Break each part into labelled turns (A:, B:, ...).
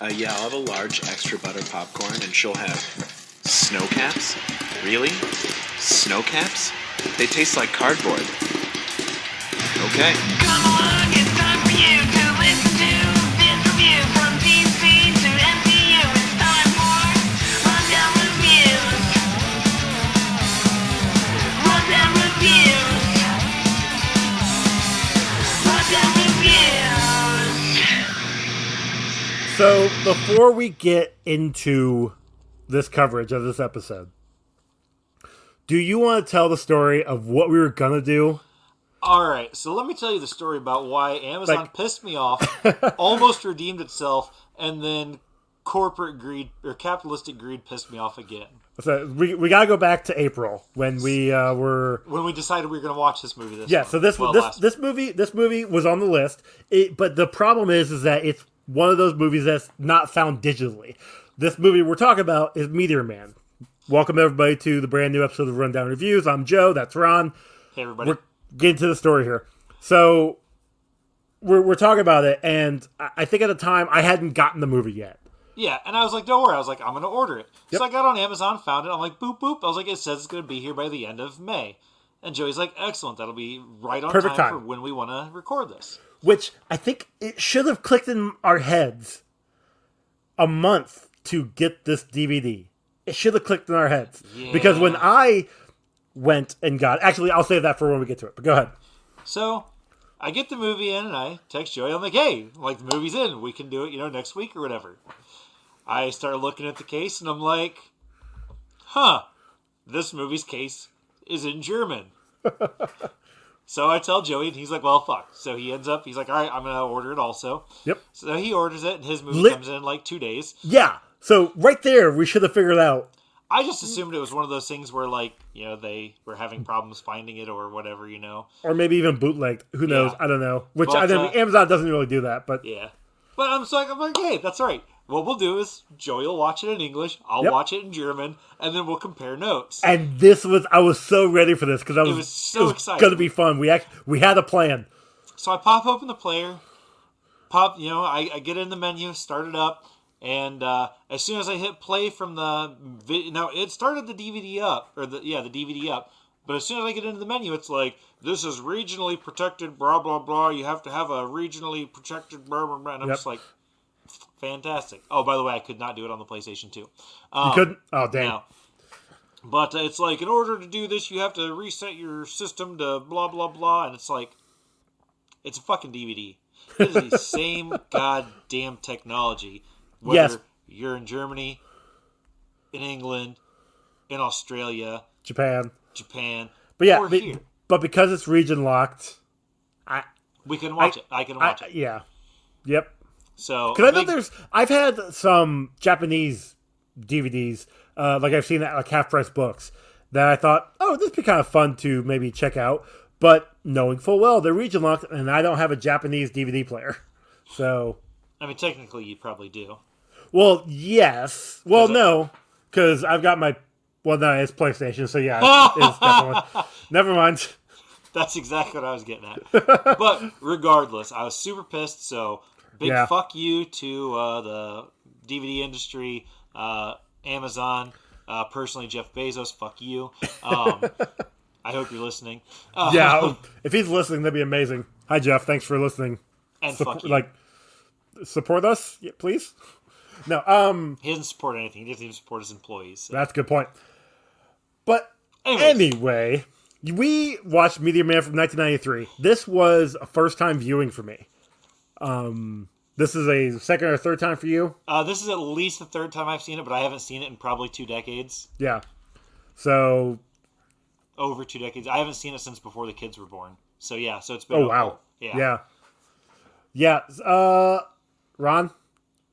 A: Uh, yeah, I'll have a large extra butter popcorn, and she'll have snow caps. Really? Snow caps? They taste like cardboard. Okay.
B: Come along, it's time for you to listen to this review
C: So before we get into this coverage of this episode, do you want to tell the story of what we were gonna do?
D: All right, so let me tell you the story about why Amazon
C: Like-
D: pissed me off, almost redeemed itself, and then corporate greed or capitalistic greed pissed me off again.
C: So we, we gotta go back to April when we uh, were
D: When we decided we were going to watch this movie this
C: yeah.
D: month.
C: So this
D: Well,
C: this this movie this movie was on the list, it, but the problem is is that it's one of those movies that's not found digitally. This movie we're talking about is Meteor Man. Welcome everybody to the brand new episode of Rundown Reviews. I'm Joe. That's Ron.
D: hey everybody.
C: we're getting to the story here. So we're, we're talking about it, and I think at the time I hadn't gotten the movie yet.
D: Yeah, and I was like, don't worry. I was like, I'm going to order it.
C: Yep.
D: So I got on Amazon, found it. I'm like, boop, boop. I was like, it says it's going to be here by the end of May. And Joey's like, excellent. That'll be right on
C: Perfect
D: time,
C: time.
D: for when we want to record this.
C: Which I think it should have clicked in our heads a month to get this DVD. It should have clicked in our heads because when I went and got actually I'll save that for when we get to it. But go ahead.
D: So I get the movie in and I text Joey. I'm like, hey, like the movie's in. We can do it, you know, next week or whatever. I start looking at the case and I'm like, huh, this movie's case is in German. so I tell Joey and he's like, well, fuck. So he ends up, he's like, all right, I'm going to order it also.
C: Yep.
D: So he orders it and his movie
C: Lit-
D: comes in like two days.
C: Yeah. So right there we should have figured out
D: I just assumed it was one of those things where, like, you know, they were having problems finding it or whatever, you know.
C: or maybe even bootlegged. Who knows?
D: Yeah.
C: I don't know. Which
D: But,
C: I don't,
D: uh,
C: Amazon doesn't really do that, but
D: Yeah. But I'm so like, I'm like, hey, that's all right. What we'll do is Joey will watch it in English, I'll
C: Yep.
D: watch it in German, and then we'll compare notes.
C: And this was I was so ready for this because I was,
D: was so excited.
C: Going to be fun. We act, we had a plan.
D: So I pop open the player, pop, you know, I, I get in the menu, start it up, and uh, as soon as I hit play from the vi- now it started the DVD up or the yeah the DVD up, but as soon as I get into the menu, it's like this is regionally protected, blah blah blah. You have to have a regionally protected, blah blah blah. And I'm
C: Yep.
D: just like, fantastic. Oh, by the way, I could not do it on the PlayStation 2. Um,
C: You couldn't. Oh
D: damn. But uh, it's like, in order to do this, you have to reset your system to blah, blah, blah. And it's like, it's a fucking DVD. It is the same goddamn technology. Whether
C: Yes.
D: you're in Germany, in England, in Australia,
C: Japan.
D: Japan,
C: But yeah, but, but because it's region locked, I,
D: We can watch
C: I-
D: it. I can
C: I
D: watch it.
C: yeah, yep.
D: So,
C: Because I know
D: big-
C: there's, I've had some Japanese DVDs, uh, like I've seen at like half price books that I thought, oh, this would be kind of fun to maybe check out. But knowing full well they're region locked, and I don't have a Japanese DVD player, so
D: I mean, technically, you probably do.
C: well, yes, well,
D: Is
C: no, because I've got my well, no, it's PlayStation, so yeah, it's. Never mind.
D: That's exactly what I was getting at. but regardless, I was super pissed. So big
C: Yeah.
D: fuck you to uh, the DVD industry, uh, Amazon, uh, personally Jeff Bezos. Fuck you. Um, I hope you're listening. Uh,
C: Yeah, if he's listening, that'd be amazing. Hi, Jeff. Thanks for listening.
D: and
C: Supp-
D: fuck you.
C: like support us, yeah, please. No, um,
D: he doesn't support anything. He doesn't even support his employees. So.
C: that's a good point. But
D: Anyways.
C: anyway, we watched Meteor Man from 1993. This was a first time viewing for me. Um, this is a second or third time for you.
D: Uh, this is at least the third time I've seen it, but I haven't seen it in probably two decades.
C: Yeah. So,
D: Over two decades. I haven't seen it since before the kids were born. So yeah. So it's been.
C: oh
D: a-
C: wow.
D: Yeah.
C: Yeah. Yeah. Uh, Ron,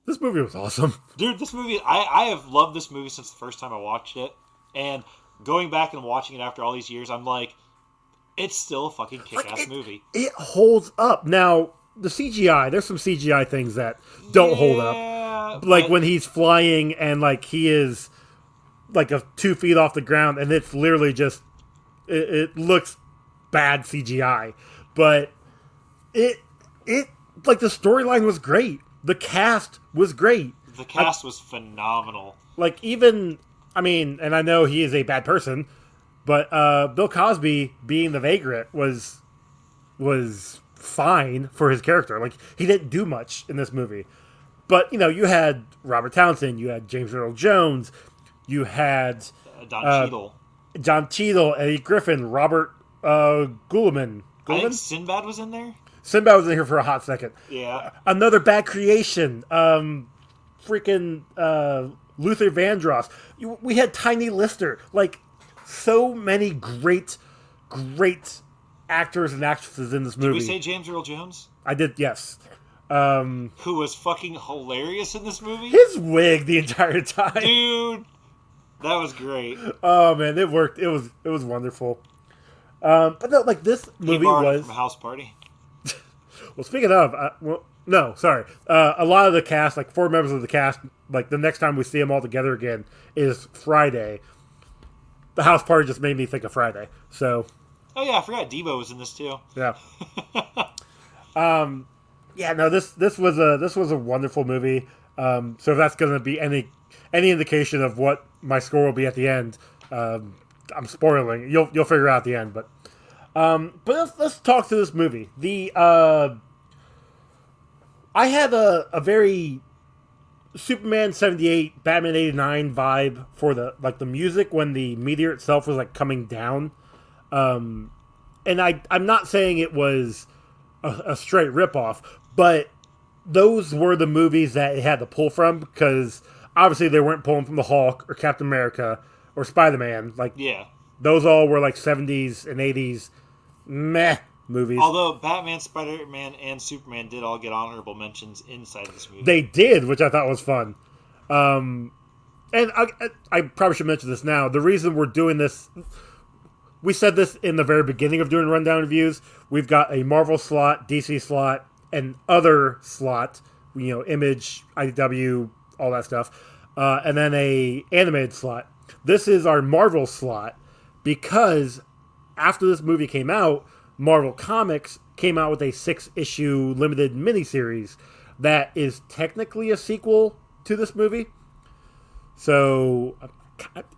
C: this movie was awesome.
D: dude this movie I, I have loved this movie since the first time i watched it and going back and watching it after all these years i'm like it's still a fucking kick-ass
C: it-
D: movie
C: it holds up. Now, the CGI, there's some CGI things that don't hold up. Like when he's flying and like he is like a two feet off the ground and it's literally just it, it looks bad CGI. But it it like the storyline was great. the cast was great.
D: The cast was phenomenal.
C: Like even I mean, and I know he is a bad person, but uh, Bill Cosby being the vagrant was was fine for his character. Like he didn't do much in this movie, but you know you had Robert Townsend, you had James Earl Jones, you had
D: Uh, Don
C: Uh,
D: Cheadle.
C: John Cheadle, Eddie Griffin, Robert uh, Guillaume.
D: I think Sinbad was in there.
C: Sinbad was in here for a hot second.
D: Yeah.
C: Another bad creation. Um, freaking uh, Luther Vandross. We had Tiny Lister. Like so many great, great actors and actresses in this movie.
D: Did we say James Earl Jones,
C: I did. Yes. Um,
D: who was fucking hilarious in this movie?
C: his wig the entire time.
D: Dude, that was great.
C: Oh man, it worked. It was it was wonderful. Um, but no, like this movie was.
D: from House Party.
C: Well, speaking of, uh, well, no, sorry. Uh, a lot of the cast, like four members of the cast, like the next time we see them all together again is Friday. The house party just made me think of Friday. So
D: Oh yeah, I forgot Debo was in this too.
C: yeah, um, yeah. No, this this was a this was a wonderful movie. Um, so if that's going to be any any indication of what my score will be at the end, um, I'm spoiling. You'll you'll figure out at the end, but. Um, but let's, let's talk to this movie. The uh, I had a, a very Superman seventy eight, Batman eighty nine vibe for the like the music when the meteor itself was like coming down. Um, and I I'm not saying it was a, a straight ripoff, but those were the movies that it had to pull from because obviously they weren't pulling from the Hulk or Captain America or Spider Man. Like
D: Yeah.
C: those all were like seventies and eighties meh movies.
D: Although Batman, Spider Man, and Superman did all get honorable mentions inside this movie.
C: They did, which I thought was fun. Um, and I, I probably should mention this now. The reason we're doing this, we said this in the very beginning of doing rundown reviews. We've got a Marvel slot, DC slot, and other slot. You know, Image, IDW, all that stuff, uh, and then a animated slot. This is our Marvel slot because after this movie came out, Marvel Comics came out with a six issue limited miniseries that is technically a sequel to this movie. So,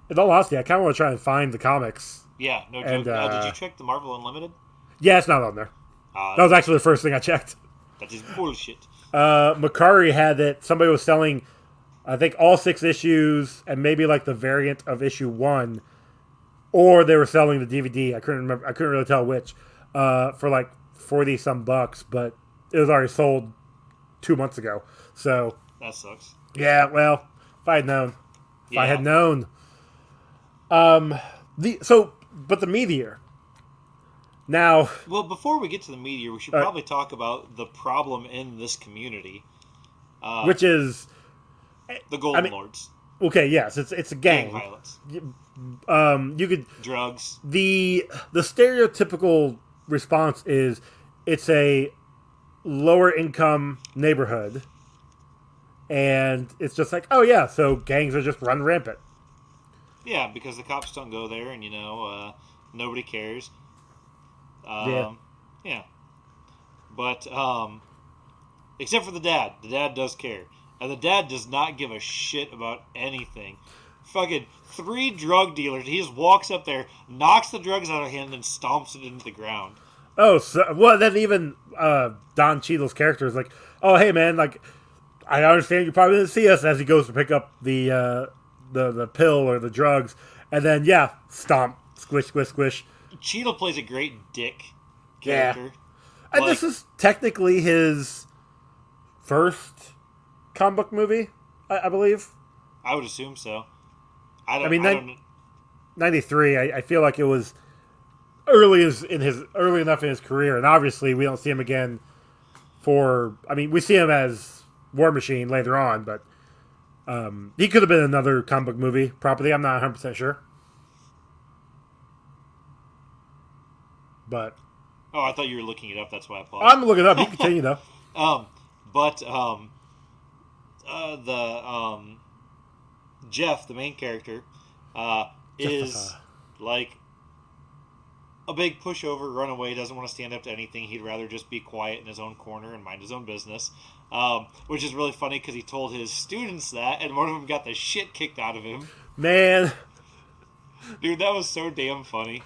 C: in all honesty, I kind of want to try and find the comics.
D: Yeah, no joke.
C: And,
D: uh, did
C: uh,
D: you check the Marvel Unlimited?
C: Yeah, it's not on there.
D: Uh,
C: That was actually the first thing I checked.
D: that is bullshit.
C: Uh, Mercari had that somebody was selling, I think, all six issues and maybe like the variant of issue one, or they were selling the DVD. I couldn't remember. I couldn't really tell which. Uh, for like forty some bucks, but it was already sold two months ago. So
D: That sucks.
C: yeah, well, if I had known, if
D: Yeah.
C: I had known. Um, the so but the meteor. Now,
D: Well, before we get to the meteor, we should
C: Uh,
D: probably talk about the problem in this community. Uh,
C: which is
D: the Golden
C: mean-
D: Lords,
C: okay. Yes, it's it's a
D: gang
C: gang.
D: violence,
C: Um, you could
D: drugs.
C: the the stereotypical response is it's a lower income neighborhood and it's just like oh yeah so gangs are just run rampant
D: Yeah, because the cops don't go there, and you know uh, nobody cares. Um,
C: Yeah.
D: yeah. But um, except for the dad, the dad does care, and the dad does not give a shit about anything. Fucking three drug dealers. He just walks up there, knocks the drugs out of hand, and stomps it into the ground.
C: oh so well then even uh don Cheadle's character is like oh hey man like i understand you probably didn't see us as he goes to pick up the uh the the pill or the drugs and then yeah stomp squish squish squish
D: Cheadle plays a great dick
C: Yeah.
D: character.
C: and
D: Like-
C: this is technically his first comic book movie i, I believe
D: I would assume so. I don't. I,
C: mean,
D: I
C: 93 I, I feel like it was early as in his early enough in his career and obviously we don't see him again for i mean we see him as war machine later on but um, he could have been another comic book movie property i'm not 100% sure but
D: oh, I thought you were looking it up. That's why I paused.
C: i'm looking it up you can continue though
D: Um, but um, uh, the um, Jeff, the main character, uh, is like a big pushover, runaway, doesn't want to stand up to anything. He'd rather just be quiet in his own corner and mind his own business. Um, which is really funny because he told his students that, and one of them got the shit kicked out of him.
C: Man,
D: Dude, that was so damn funny.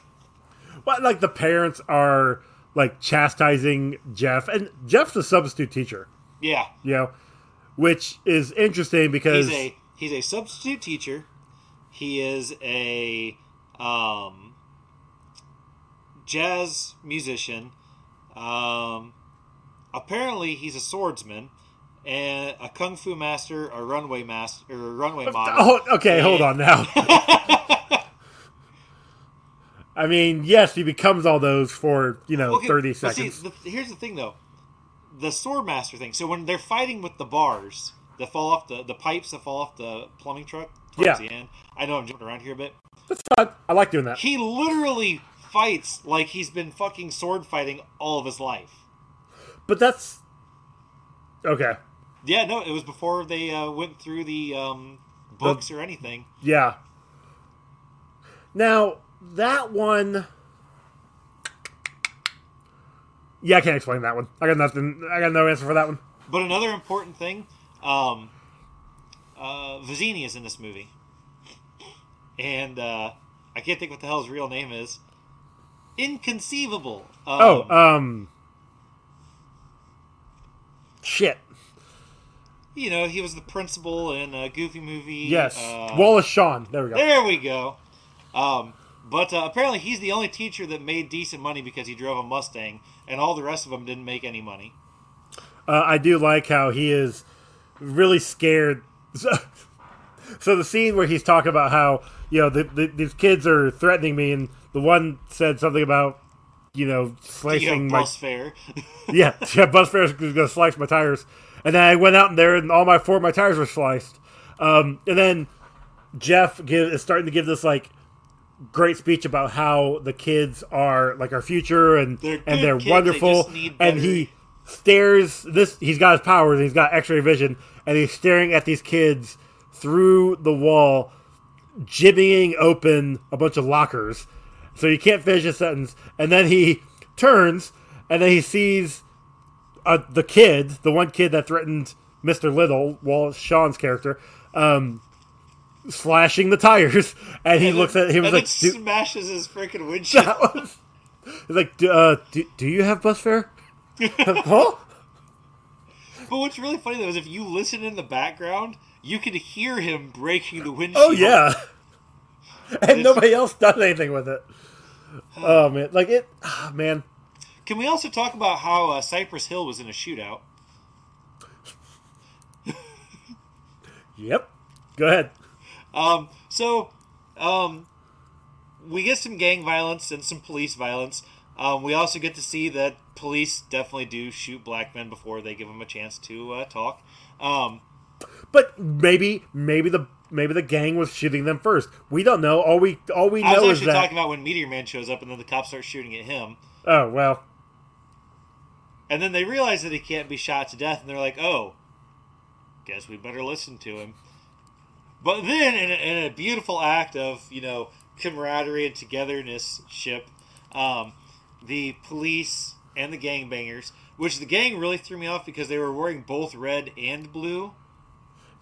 C: what like the parents are like chastising Jeff, and Jeff's a substitute teacher,
D: Yeah,
C: you know, which is interesting because
D: he's a he's a substitute teacher. He is a um, jazz musician. Um, apparently, he's a swordsman and a kung fu master, a runway master, or a runway model.
C: Oh, okay, hold on now. I mean, yes, he becomes all those for you know
D: Okay,
C: thirty
D: but see,
C: seconds.
D: the, here's the thing, though. The swordmaster thing. So when they're fighting with the bars that fall off the the pipes that fall off the plumbing truck towards
C: Yeah.
D: the end. I know I'm jumping around here a bit.
C: That's fun. I like doing that.
D: He literally fights like he's been fucking sword fighting all of his life.
C: But that's okay.
D: Yeah, no, it was before they uh, went through the um, books or anything.
C: Yeah. Now that one. Yeah, I can't explain that one. I got nothing. I got no answer for that one.
D: But another important thing, um, uh, Vizzini is in this movie, and uh, I can't think what the hell his real name is. Inconceivable. Um,
C: Oh, um, shit.
D: you know, he was the principal in a Goofy movie.
C: Yes,
D: uh,
C: Wallace Shawn. There we go.
D: There we go. Um, but uh, apparently, he's the only teacher that made decent money because he drove a Mustang, and all the rest of them didn't make any money.
C: Uh, I do like how he is really scared. So, so the scene where he's talking about how you know the, the, these kids are threatening me, and the one said something about you know slicing my
D: fare.
C: yeah yeah bus fare is going to slice my tires, and then I went out in there and all my four of my tires were sliced, um, and then Jeff give, is starting to give this like great speech about how the kids are like our future and
D: They're
C: and they're
D: kids, they
C: wonderful.
D: need
C: and he stares this he's got his powers and he's got x-ray vision and he's staring at these kids through the wall jimmying open a bunch of lockers so you can't finish a sentence and then he turns and then he sees uh, the kid the one kid that threatened mr little wallace shawn's character um, slashing the tires and he looks at him
D: and
C: like
D: smashes his freaking windshield.
C: was he's like do, uh, do, do you have bus fare huh
D: But what's really funny though is if you listen in the background, you can hear him breaking the windshield.
C: Oh yeah, and nobody else does anything with it. Oh man, like it, ah, man.
D: Can we also talk about how uh, Cypress Hill was in a shootout?
C: Yep. Go ahead.
D: Um, so, um, we get some gang violence and some police violence. Um, we also get to see that police definitely do shoot black men before they give them a chance to uh, talk. Um,
C: But maybe, maybe the maybe the gang was shooting them first. We don't know. All we all we know I
D: was
C: is
D: actually
C: that.
D: talking about when Meteor Man shows up and then the cops start shooting at him.
C: oh well.
D: And then they realize that he can't be shot to death, and they're like, "Oh, guess we better listen to him." But then, in a, in a beautiful act of you know camaraderie and togetherness, ship, um, the police and the gangbangers, which the gang really threw me off because they were wearing both red and blue.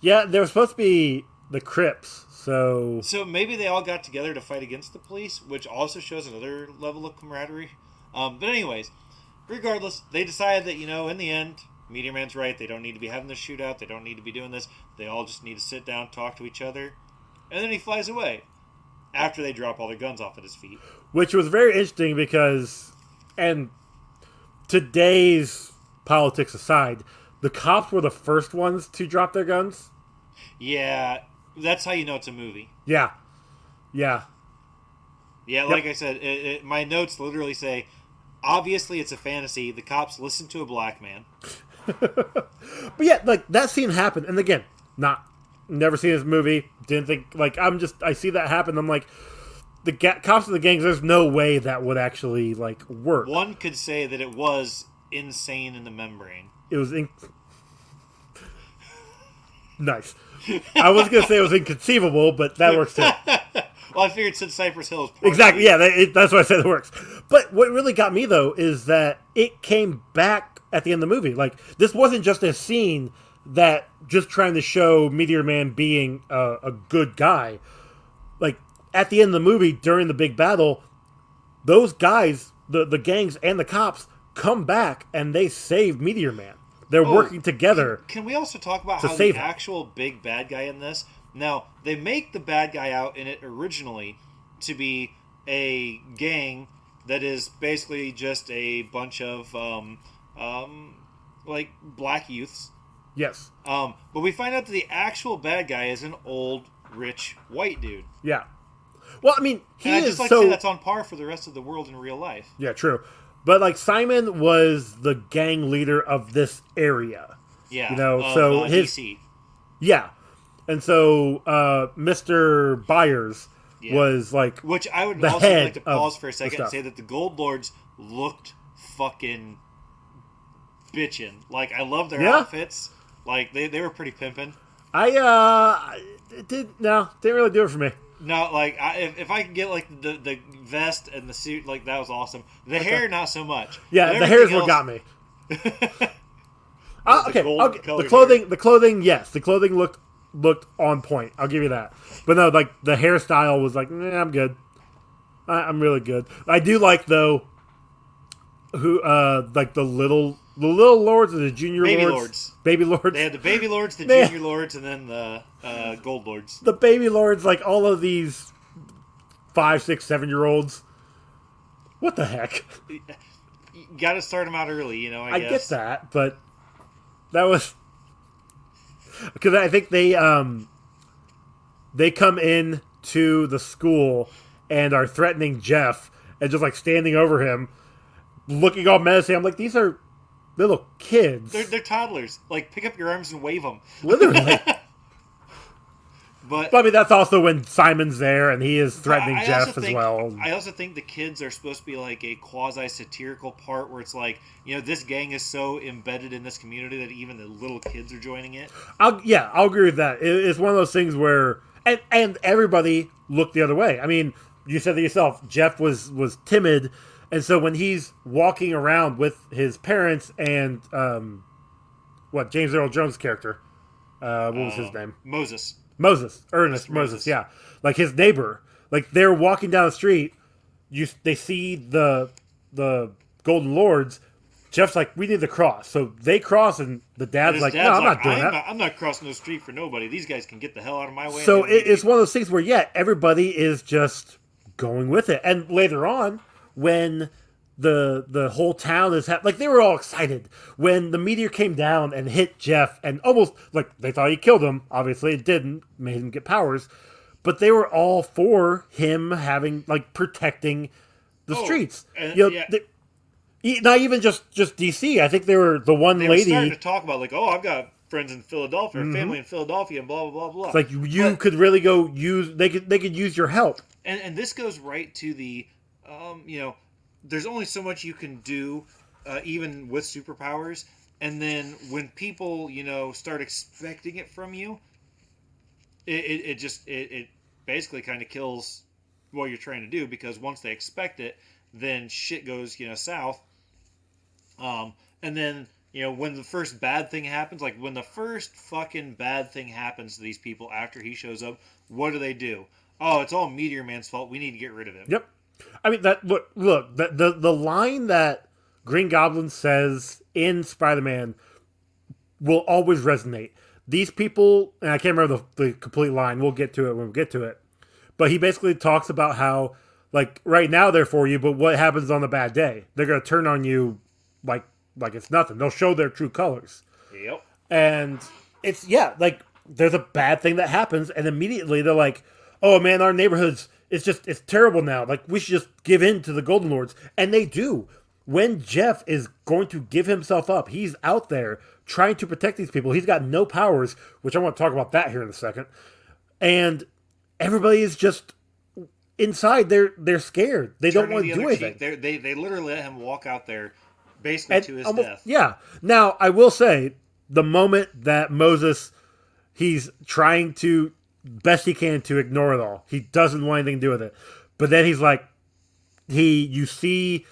C: Yeah, they were supposed to be the Crips. So
D: So maybe they all got together to fight against the police, which also shows another level of camaraderie. Um, but anyways, regardless, they decided that you know in the end, Meteor Man's right. They don't need to be having this shootout. They don't need to be doing this. They all just need to sit down, talk to each other, and then he flies away after they drop all their guns off at his feet.
C: which was very interesting because, and today's politics aside, the cops were the first ones to drop their guns.
D: Yeah, that's how you know it's a movie.
C: Yeah, yeah.
D: Yeah, like I said, it, it, my notes literally say, obviously it's a fantasy. The cops listen to a black man.
C: But yeah, like that scene happened, and again, not never seen this movie. Didn't think like I'm just I see that happen. I'm like, the ga- cops of the gangs. There's no way that would actually like work.
D: One could say that it was insane in the membrane.
C: It was in- nice. I was gonna say it was inconceivable, but that works too.
D: Well, I figured since Cypress Hill is
C: Exactly. Yeah, that, it, that's why I said it works. But what really got me though is that it came back at the end of the movie. Like this wasn't just a scene that just trying to show Meteor Man being a, a good guy. Like at the end of the movie during the big battle, those guys, the the gangs and the cops come back and they save Meteor Man. They're
D: Oh,
C: working together.
D: Can we also talk about how the
C: him.
D: actual big bad guy in this? Now they make the bad guy out in it originally to be a gang that is basically just a bunch of um, um, like black youths.
C: Yes.
D: Um, but we find out that the actual bad guy is an old, rich white dude.
C: Yeah. Well, I mean, he
D: And I
C: is
D: just like
C: so
D: to say that's on par for the rest of the world in real life.
C: Yeah, true. But like Simon was the gang leader of this area.
D: Yeah,
C: You know,
D: of,
C: so
D: uh,
C: his-
D: DC.
C: Yeah. And so uh Mr. Byers
D: Yeah.
C: was like
D: Which I would also like to pause for a second and say that the Gold Lords looked fucking bitchin'. Like I love their
C: Yeah.
D: outfits. Like they, they were pretty pimping.
C: I uh did no, didn't really do it for me.
D: No, like I, if, if I could get like the the vest and the suit, like that was awesome. The hair, not so much.
C: Yeah, the hair's
D: everything
C: what got me. Uh,
D: The
C: okay, the
D: colored
C: clothing the clothing, yes, the clothing looked looked on point. I'll give you that. But no, like the hairstyle was like, nah, I'm good. I, I'm really good. I do like though who uh like the little the little lords or the junior
D: Baby
C: lords,
D: lords.
C: baby lords.
D: They had the baby lords, the
C: Man.
D: junior lords, and then the uh, gold lords.
C: the baby lords, like all of these five, six, seven year olds. What the heck?
D: You got to start them out early, you know. I,
C: I
D: guess.
C: get that, but that was because I think they um they come in to the school and are threatening Jeff and just like standing over him, looking all menacing. I'm like, these are little kids,
D: They're, they're toddlers. Like pick up your arms and wave them.
C: literally.
D: But
C: but I mean, that's also when Simon's there and he is threatening Jeff
D: also
C: as well.
D: I also think the kids are supposed to be like a quasi satirical part where it's like, you know, this gang is so embedded in this community that even the little kids are joining it.
C: I'll, yeah, I'll agree with that. It, it's one of those things where and and everybody looked the other way. I mean, you said it yourself. Jeff was was timid, and so when he's walking around with his parents and um, what James Earl Jones character, uh, what was his name?
D: Moses.
C: Moses, Ernest Moses.
D: Moses.
C: Yeah, like his neighbor. Like they're walking down the street. You they see the the Golden Lords. Jeff's like, we need to cross. So they cross, and the dad's
D: his
C: like,
D: dad's
C: no, I'm
D: like,
C: not doing
D: I'm
C: that.
D: Not, I'm not crossing the street for nobody. These guys can get the hell out of my way.
C: So it, it's one of those things where yeah, everybody is just going with it. And later on, when the the whole town is ha- like they were all excited when the meteor came down and hit Jeff and almost like they thought he killed him. Obviously, it didn't. Made him get powers, but they were all for him having like protecting the
D: Oh,
C: streets.
D: and-
C: you know,
D: yeah.
C: they- not even just just DC. I think they were the one
D: they were
C: lady.
D: to talk about like, oh, I've got friends in Philadelphia, or mm-hmm. family in Philadelphia, and blah blah blah blah.
C: It's like you
D: But-
C: could really go use. They could they could use your help.
D: and and this goes right to the um, you know there's only so much you can do uh, even with superpowers. And then when people you know start expecting it from you it, it, it just it, it basically kind of kills what you're trying to do because once they expect it then shit goes you know south. Um, and then you know when the first bad thing happens like when the first fucking bad thing happens to these people after he shows up what do they do? Oh it's all meteor man's fault. We need to get rid of him.
C: Yep. I mean that look look the the, the line that Green Goblin says in Spider Man will always resonate. These people and I can't remember the, the complete line, we'll get to it when we get to it. But he basically talks about how like right now they're for you, but what happens on the bad day? They're gonna turn on you like like it's nothing. They'll show their true colors.
D: yep
C: And it's yeah, like there's a bad thing that happens, and immediately they're like, "Oh man, our neighborhood's it's just it's terrible now. Like we should just give in to the Golden Lords," and they do. When Jeff is going to give himself up, he's out there trying to protect these people. He's got no powers, which I want to talk about that here in a second. And everybody is just inside. They're they're scared. They don't want to do anything.
D: They, they literally let him walk out there basically
C: And
D: to his
C: almost-
D: death
C: Yeah. Now I will say the moment that Moses he's trying to best he can to ignore it all. He doesn't want anything to do with it. But then he's like he you see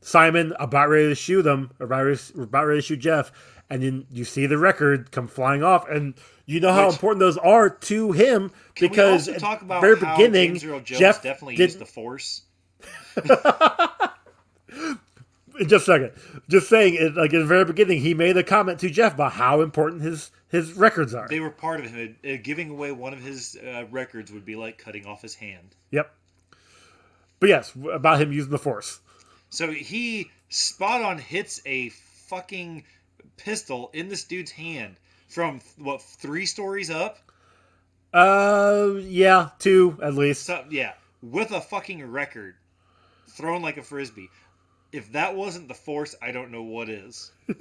C: Simon about ready to shoot him, about ready, about ready to shoot Jeff, and then you see the record come flying off, and you know how
D: Which-
C: important those are to him because
D: talk about
C: the very beginning, Jeff
D: definitely
C: didn't.
D: used the Force.
C: Just a second, just saying, it, like in the very beginning, he made a comment to Jeff about how important his his records are.
D: They were part of him. Uh, giving away one of his uh, records would be like cutting off his hand.
C: Yep. But yes, about him using the Force.
D: So he spot on hits a fucking pistol in this dude's hand from what three stories up.
C: Uh, yeah, two at least.
D: So, yeah, with a fucking record thrown like a frisbee. If that wasn't the force, I don't know what is. but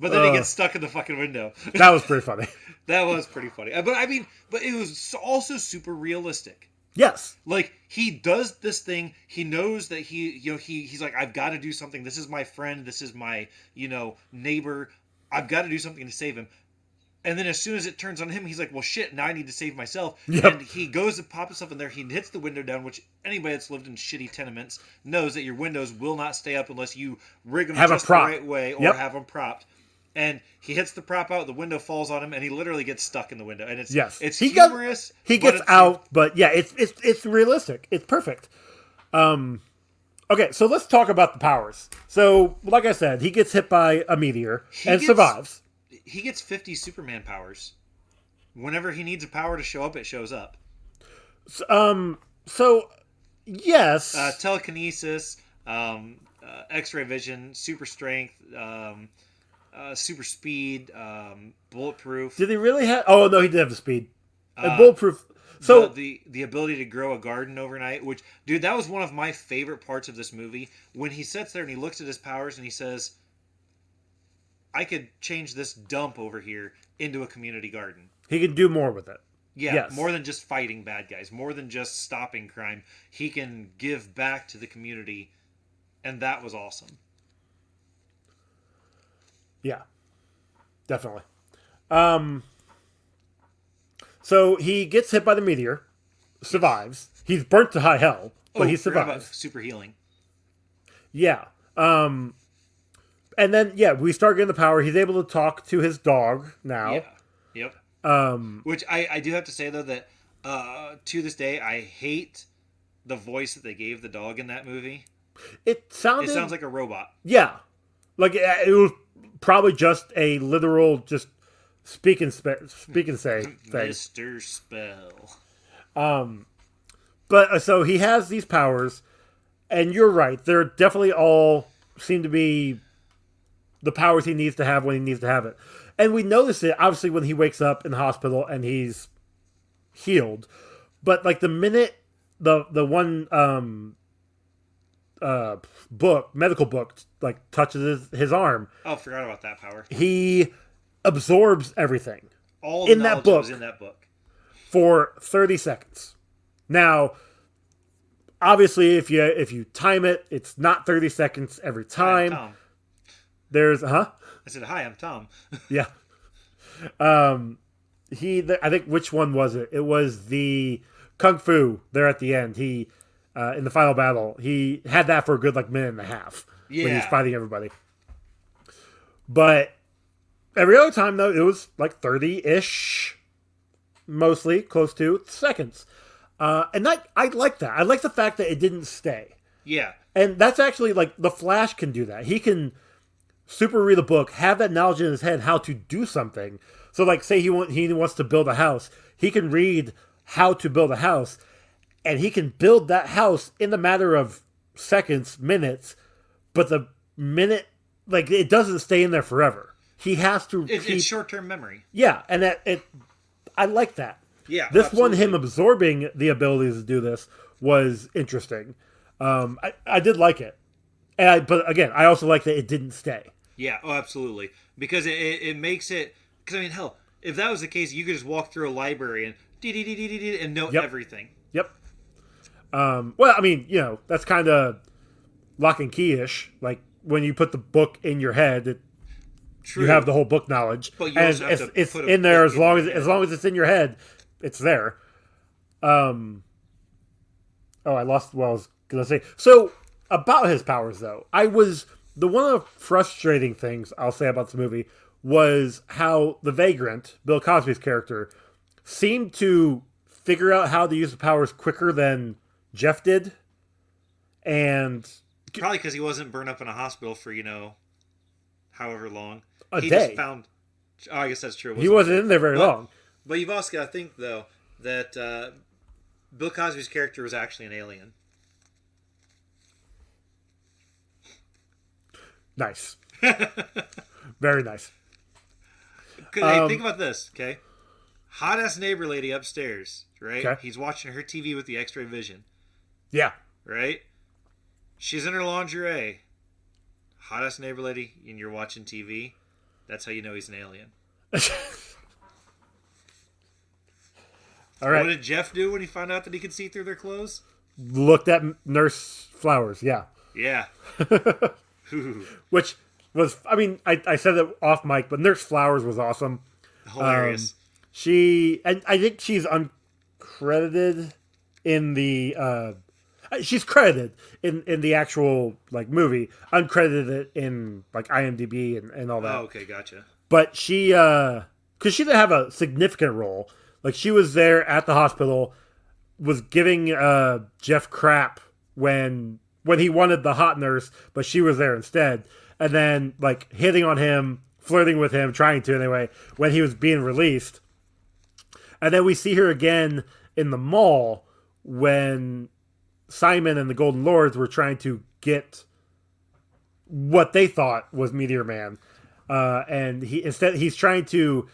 D: then he
C: Uh.
D: gets stuck in the fucking window.
C: That was pretty funny.
D: that was pretty funny. Uh, But I mean, but it was also super realistic.
C: Yes.
D: Like he does this thing, he knows that he, you know, he he's like, I've got to do something. This is my friend. This is my, you know, neighbor. I've got to do something to save him. And then as soon as it turns on him, he's like, well, shit, now I need to save myself.
C: Yep.
D: And he goes to pop himself in there. He hits the window down, which anybody that's lived in shitty tenements knows that your windows will not stay up unless you rig them
C: Have
D: just the right way or
C: Yep.
D: have them propped. And he hits the prop out, the window falls on him, and he literally gets stuck in the window. And it's
C: Yes.
D: it's
C: He got-
D: humorous.
C: He gets out, but yeah, it's it's it's realistic. It's perfect. Um Okay, so let's talk about the powers. So, like I said, he gets hit by a meteor
D: He
C: and
D: gets-
C: survives.
D: He gets 50 Superman powers. Whenever he needs a power to show up, it shows up.
C: Um so yes.
D: Uh, telekinesis, um, uh, X-ray vision, super strength, um, uh, super speed, um, bulletproof.
C: did he really have Oh no, he did have the speed. And
D: Uh,
C: bulletproof. So
D: the, the the ability to grow a garden overnight, which dude, that was one of my favorite parts of this movie. When he sits there and he looks at his powers and he says, "I could change this dump over here into a community garden."
C: he can do more with it.
D: Yeah,
C: Yes.
D: more than just fighting bad guys, more than just stopping crime. He can give back to the community, and that was awesome.
C: Yeah, definitely. Um, so he gets hit by the meteor, survives. He's burnt to high hell, but
D: Oh,
C: he survives.
D: super healing.
C: Yeah. Um, and then yeah, we start getting the power. He's able to talk to his dog now.
D: Yeah. Yep.
C: Um,
D: Which I, I do have to say though that uh, to this day I hate the voice that they gave the dog in that movie.
C: it sounded.
D: It sounds like a robot.
C: yeah, like it, it was probably just a literal just speak and spe- speak and say thing.
D: Mister Spell.
C: Um, But uh, so he has these powers, and you're right. They're definitely all seem to be the powers he needs to have when he needs to have it. And we notice it obviously when he wakes up in the hospital and he's healed. But like the minute the the one um uh book medical book like touches his, his arm,
D: Oh, forgot about that power.
C: he absorbs everything
D: All
C: In that
D: knowledge that was
C: book.
D: in that book.
C: for 30 seconds. Now, obviously if you if you time it, it's not 30 seconds every time. There's huh?
D: I said, "Hi, I'm Tom."
C: Yeah. Um he the, I think which one was it? It was the Kung Fu there at the end. He uh, in the final battle, he had that for a good like minute and a half when
D: he's
C: fighting everybody. But every other time though, it was like 30-ish mostly close to seconds. Uh, and that I like that. I like the fact that it didn't stay.
D: yeah,
C: And that's actually like the Flash can do that. He can super read a book, have that knowledge in his head how to do something. So like say he want, he wants to build a house, he can read how to build a house and he can build that house in the matter of seconds, minutes, but the minute like it doesn't stay in there forever. He has to
D: it's,
C: keep
D: it's short-term memory.
C: Yeah, and that it I like that.
D: Yeah,
C: This one, him absorbing the abilities to do this was interesting. Um, I, I did like it, and I, but again, I also like that it didn't stay.
D: Yeah, oh, absolutely. Because it, it, it makes it. Because I mean, hell, if that was the case, you could just walk through a library and dee dee dee dee dee dee and know
C: Yep.
D: everything.
C: Yep. Um, well, I mean, you know, that's kind of lock and key ish. Like when you put the book in your head, it,
D: True.
C: you have the whole book knowledge,
D: But you
C: and
D: have
C: it's,
D: to
C: it's
D: put
C: in there as long as as long as it's in your head, it's there. Um. Oh, I lost what I was gonna say. So, about his powers though. I was the one of the frustrating things I'll say about this movie was how the vagrant, Bill Cosby's character, seemed to figure out how to use the powers quicker than Jeff did. And
D: Probably because he wasn't burned up in a hospital for you know, however long.
C: A
D: he
C: day.
D: just found. Oh, I guess that's true. It
C: he wasn't in there very
D: Well,
C: long.
D: But you've also got to think though that uh, Bill Cosby's character was actually an alien.
C: Nice. very nice.
D: hey,
C: Um,
D: think about this, okay? Hot ass neighbor lady upstairs, right?
C: Okay.
D: He's watching her TV with the X-ray vision,
C: Yeah.
D: right? She's in her lingerie. Hot ass neighbor lady, and you're watching TV. That's how you know he's an alien.
C: All right.
D: What did Jeff do when he found out that he could see through their clothes?
C: Looked at Nurse Flowers. Yeah.
D: Yeah.
C: Which was, I mean, I, I said it off mic, but Nurse Flowers was awesome.
D: hilarious.
C: She and I think she's uncredited in the uh she's credited in in the actual like movie, uncredited in like IMDb and, and all that.
D: oh, okay, gotcha.
C: But she uh cuz she didn't have a significant role. Like she was there at the hospital was giving uh Jeff crap when when he wanted the hot nurse, but she was there instead. And then like hitting on him, flirting with him, trying to anyway, when he was being released. And then we see her again in the mall when Simon and the Golden Lords were trying to get what they thought was Meteor Man. Uh, and he instead he's trying to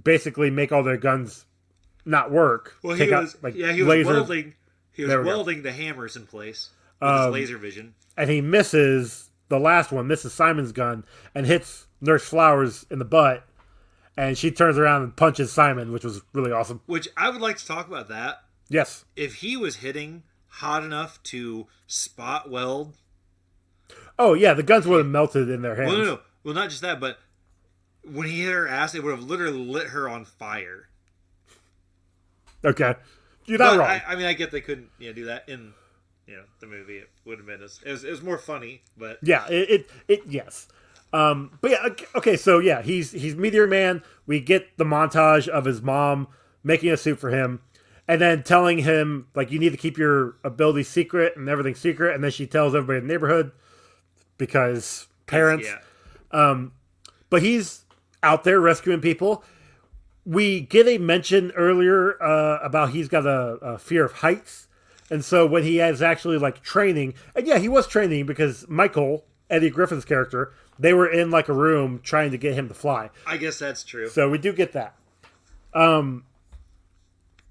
C: basically make all their guns not work.
D: Well, he
C: Take out,
D: was
C: like,
D: yeah, he was
C: laser-
D: welding. He was
C: There we go.
D: welding the hammers in place
C: Um,
D: laser vision.
C: and he misses the last one, misses Simon's gun, and hits Nurse Flowers in the butt. And she turns around and punches Simon, which was really awesome.
D: Which I would like to talk about that.
C: Yes.
D: If he was hitting hot enough to spot weld,
C: Oh yeah, the guns would have melted in their hands.
D: well, no, no, well, not just that, but when he hit her ass, it would have literally lit her on fire.
C: Okay, you're not
D: But
C: wrong.
D: I, I mean, I get they couldn't, you know, do that in, you know, the movie. It would have been as it was, it was more funny, but
C: Yeah, it, it, it yes. Um, but yeah, okay, so yeah, he's he's Meteor Man. We get the montage of his mom making a suit for him, and then telling him like you need to keep your ability secret and everything secret, and then she tells everybody in the neighborhood because parents.
D: yeah,
C: But he's out there rescuing people. We get a mention earlier uh, about he's got a, a fear of heights, and so when he is actually like training, and yeah, he was training because Michael Eddie Griffin's character, they were in like a room trying to get him to fly.
D: I guess that's true.
C: So we do get that. Um,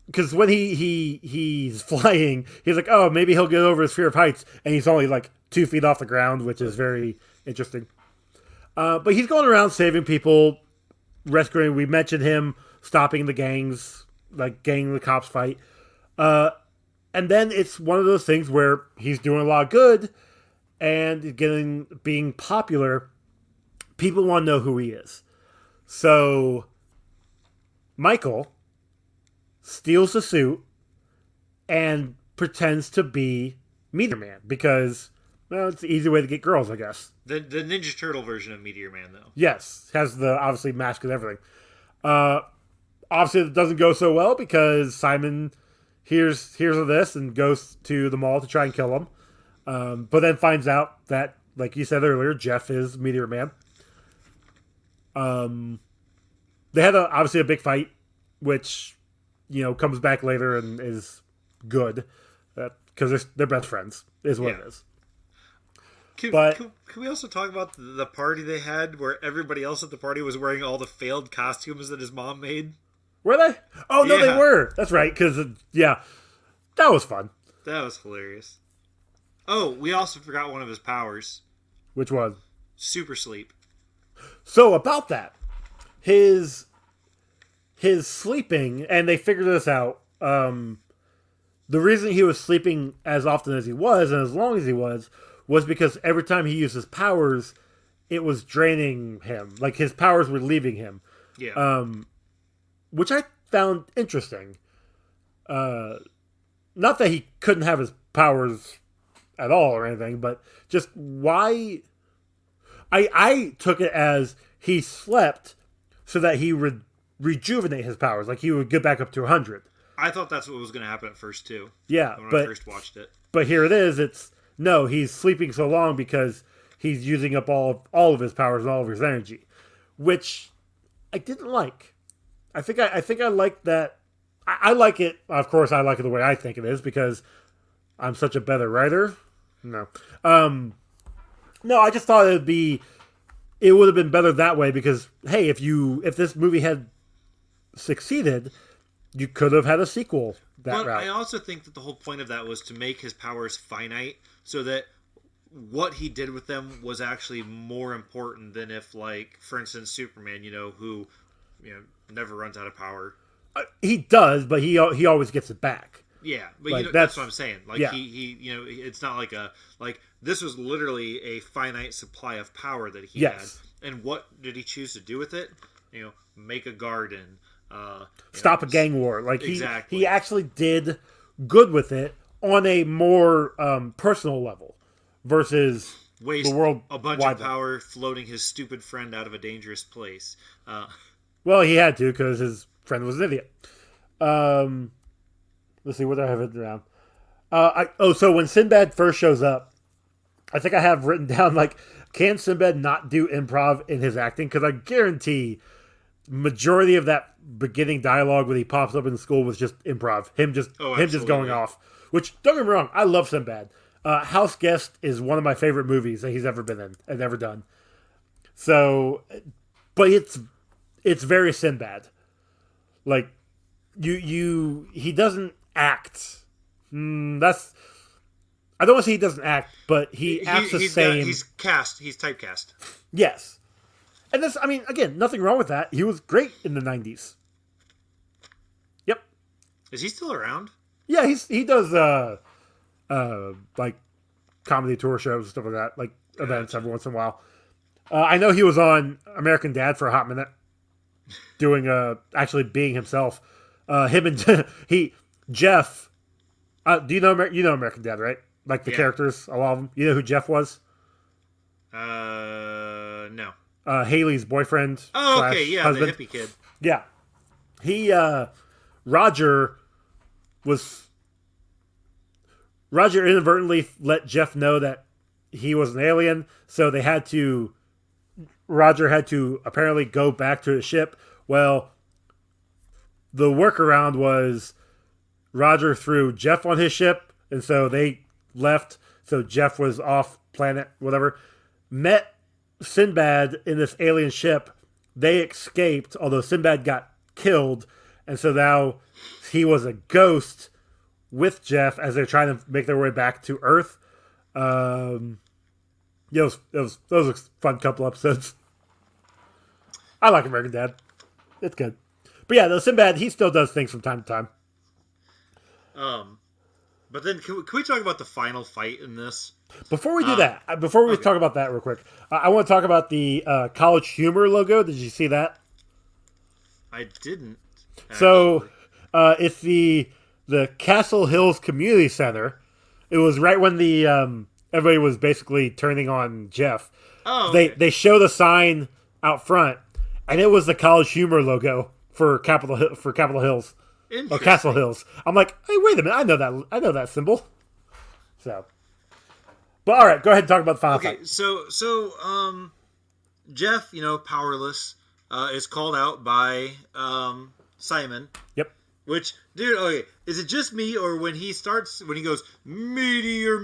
C: because when he he he's flying, he's like, oh, maybe he'll get over his fear of heights, and he's only like two feet off the ground, which is very interesting. Uh, but he's going around saving people, rescuing. We mentioned him stopping the gangs, like gang the cops fight. Uh, and then it's one of those things where he's doing a lot of good, and getting being popular. People want to know who he is. So Michael steals the suit and pretends to be Meteor Man because well, it's the easy way to get girls, I guess.
D: The the Ninja Turtle version of Meteor Man, though.
C: Yes, has the obviously mask and everything. Uh, obviously, it doesn't go so well because Simon hears of this and goes to the mall to try and kill him, um, but then finds out that, like you said earlier, Jeff is Meteor Man. Um, they had a, obviously a big fight, which you know comes back later and is good because they're, they're best friends. Is what
D: Yeah.
C: it is.
D: Can,
C: But-
D: can, can we also talk about the party they had where everybody else at the party was wearing all the failed costumes that his mom made?
C: Were they? Oh no,
D: Yeah.
C: they were. That's right. Because yeah, that was fun.
D: That was hilarious. Oh, we also forgot one of his powers
C: Which one?
D: super sleep.
C: So about that, his his sleeping, and they figured this out. Um, the reason he was sleeping as often as he was and as long as he was was because every time he used his powers, it was draining him. Like his powers were leaving him,
D: Yeah.
C: um, which I found interesting. Uh, not that he couldn't have his powers at all or anything, but just why? I I took it as he slept so that he would rejuvenate his powers, like he would get back up to hundred.
D: I thought that's what was going to happen at first too.
C: Yeah,
D: When I
C: but
D: first watched it.
C: but here it is. It's no, he's sleeping so long because he's using up all of, all of his powers and all of his energy, which I didn't like. I think I, I think I like that. I, I like it. Of course, I like it the way I think it is because I'm such a better writer. No, um, no. I just thought it'd be. It would have been better that way because hey, if you if this movie had succeeded, you could have had a sequel that
D: But
C: route.
D: I also think that the whole point of that was to make his powers finite, so that what he did with them was actually more important than if, like, for instance, Superman, you know, who you know never runs out of power.
C: he does, but he he always gets it back.
D: Yeah, but
C: Like,
D: you know,
C: that's-
D: that's, what I'm saying. Like
C: yeah.
D: he, he, you know, it's not like a like this was literally a finite supply of power that he
C: Yes.
D: had. And what did he choose to do with it? You know, make a garden, uh,
C: stop
D: know,
C: a gang war. Like he
D: Exactly.
C: he actually did good with it on a more um, personal level versus
D: waste
C: the world
D: a bunch of power floating his stupid friend out of a dangerous place. Uh,
C: well he had to because his friend was an idiot. Um, let's see what I have written down. Uh, I, oh, so when Sinbad first shows up, I think I have written down like, can Sinbad not do improv in his acting? Because I guarantee majority of that beginning dialogue when he pops up in school was just improv. Him just
D: Oh,
C: him just going off. Which don't get me wrong, I love Sinbad. Uh, House Guest is one of my favorite movies that he's ever been in and ever done. So, but it's it's very Sinbad. Like you you he doesn't act. Mm, that's I don't want to say he doesn't act, but he,
D: he-
C: acts the
D: he's got-
C: same.
D: he's cast. He's typecast.
C: Yes. And this, I mean, again, nothing wrong with that. He was great in the 90s. Yep.
D: Is he still around?
C: Yeah, he's he does uh uh like comedy tour shows and stuff like that, like events every once in a while. Uh, I know he was on American Dad for a hot minute, doing uh actually being himself. Uh, him and he Jeff. Uh, do you know Amer- you know American Dad, right? Like the
D: Yeah.
C: characters, a lot of them. You know who Jeff was?
D: Uh, no.
C: Uh, Haley's boyfriend.
D: Oh, okay, yeah,
C: husband.
D: the hippie kid.
C: Yeah. He uh Roger was Roger inadvertently let Jeff know that he was an alien, so they had to Roger had to apparently go back to his ship. Well, the workaround was Roger threw Jeff on his ship, and so they left. So Jeff was off planet, whatever. Met Sinbad in this alien ship. They escaped, although Sinbad got killed, and so now he was a ghost with Jeff as they're trying to make their way back to Earth. Um, yeah, it was, it was those were fun couple episodes. I like American Dad; it's good. But yeah, the Sinbad he still does things from time to time.
D: Um, but then can we, can we talk about the final fight in this?
C: Before we do that, uh, before we talk about that real quick, uh, I want to talk about the uh, College Humor logo. Did you see that?
D: I didn't.
C: So
D: actually.
C: uh, it's the the Castle Hills Community Center. It was right when the um, everybody was basically turning on Jeff.
D: oh,
C: They they show the sign out front, and it was the College Humor logo for Capitol Hill, for Capitol Hills or Castle Hills. I'm like, hey, wait a minute, I know that I know that symbol. So, but all right, go ahead and talk about the final
D: Okay,
C: fight.
D: so so um, Jeff, you know, powerless, uh, is called out by um Simon.
C: Yep.
D: Which, dude, okay, is it just me or when he starts when he goes Meteor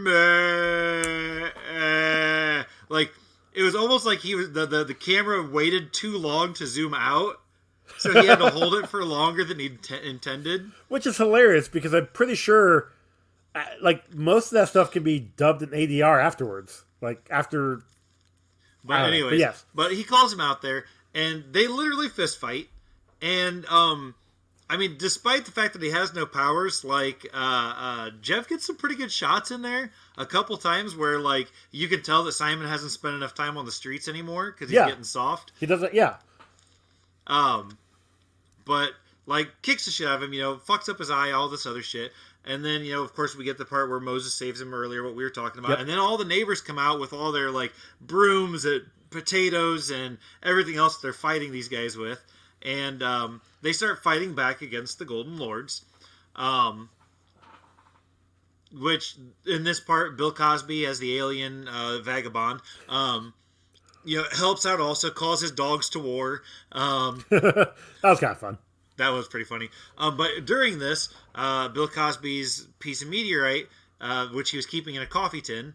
D: Man, like it was almost like he was the, the the camera waited too long to zoom out, so he had to hold it for longer than he int- intended.
C: which is hilarious because I'm pretty sure, uh, like most of that stuff can be dubbed in ADR afterwards. Like after,
D: But
C: I don't know, but yes.
D: but he calls him out there, and they literally fist fight. And um, I mean, despite the fact that he has no powers, like uh, uh, Jeff gets some pretty good shots in there. A couple times where like you can tell that Simon hasn't spent enough time on the streets anymore because he's
C: Yeah.
D: getting soft.
C: he doesn't. Yeah,
D: Um, but like kicks the shit out of him, you know, fucks up his eye, all this other shit. And then, you know, of course, we get the part where Moses saves him earlier, what we were talking about.
C: Yep.
D: And then all the neighbors come out with all their, like, brooms and potatoes and everything else they're fighting these guys with. And um, they start fighting back against the Golden Lords. Um, which, in this part, Bill Cosby as the alien uh, vagabond. Um, you know, helps out also, calls his dogs to war. Um,
C: That was kind of fun.
D: that was pretty funny. Um, but during this, uh, Bill Cosby's piece of meteorite, uh, which he was keeping in a coffee tin,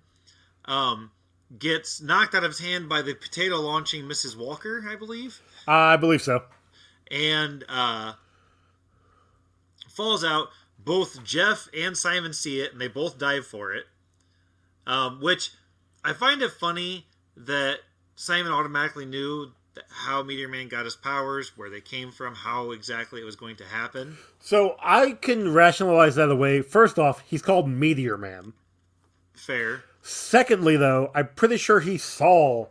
D: um, gets knocked out of his hand by the potato launching Mrs. Walker, I believe,
C: I believe so.
D: And uh, falls out. Both Jeff and Simon see it, and they both dive for it. Um, which I find it funny that Simon automatically knew how Meteor Man got his powers, where they came from, how exactly it was going to happen.
C: So I can rationalize that away. First off, he's called Meteor Man.
D: Fair.
C: Secondly, though, I'm pretty sure he saw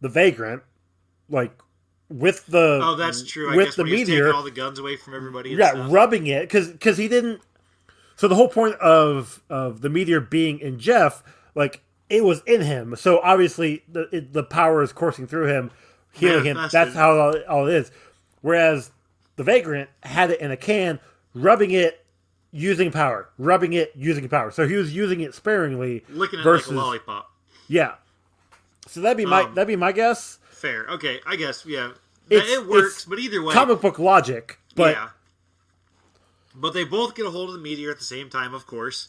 C: the vagrant, like with the
D: Oh, that's true. I
C: with
D: guess
C: the meteor.
D: all the guns away from everybody.
C: Yeah,
D: stuff.
C: rubbing it because he didn't. So the whole point of of the meteor being in Jeff, like it was in him. So obviously the it, the power is coursing through him, healing him. That's how all, all it is. Whereas the vagrant had it in a can, rubbing it, using power, rubbing it, using power. So he was using it sparingly.
D: licking it
C: versus
D: like a lollipop.
C: yeah. So that'd be my
D: Um,
C: that'd be my guess.
D: Fair. Okay, I guess. Yeah,
C: It's-
D: it works. But either way,
C: Comic book logic, but
D: yeah. But they both get a hold of the meteor at the same time, of course,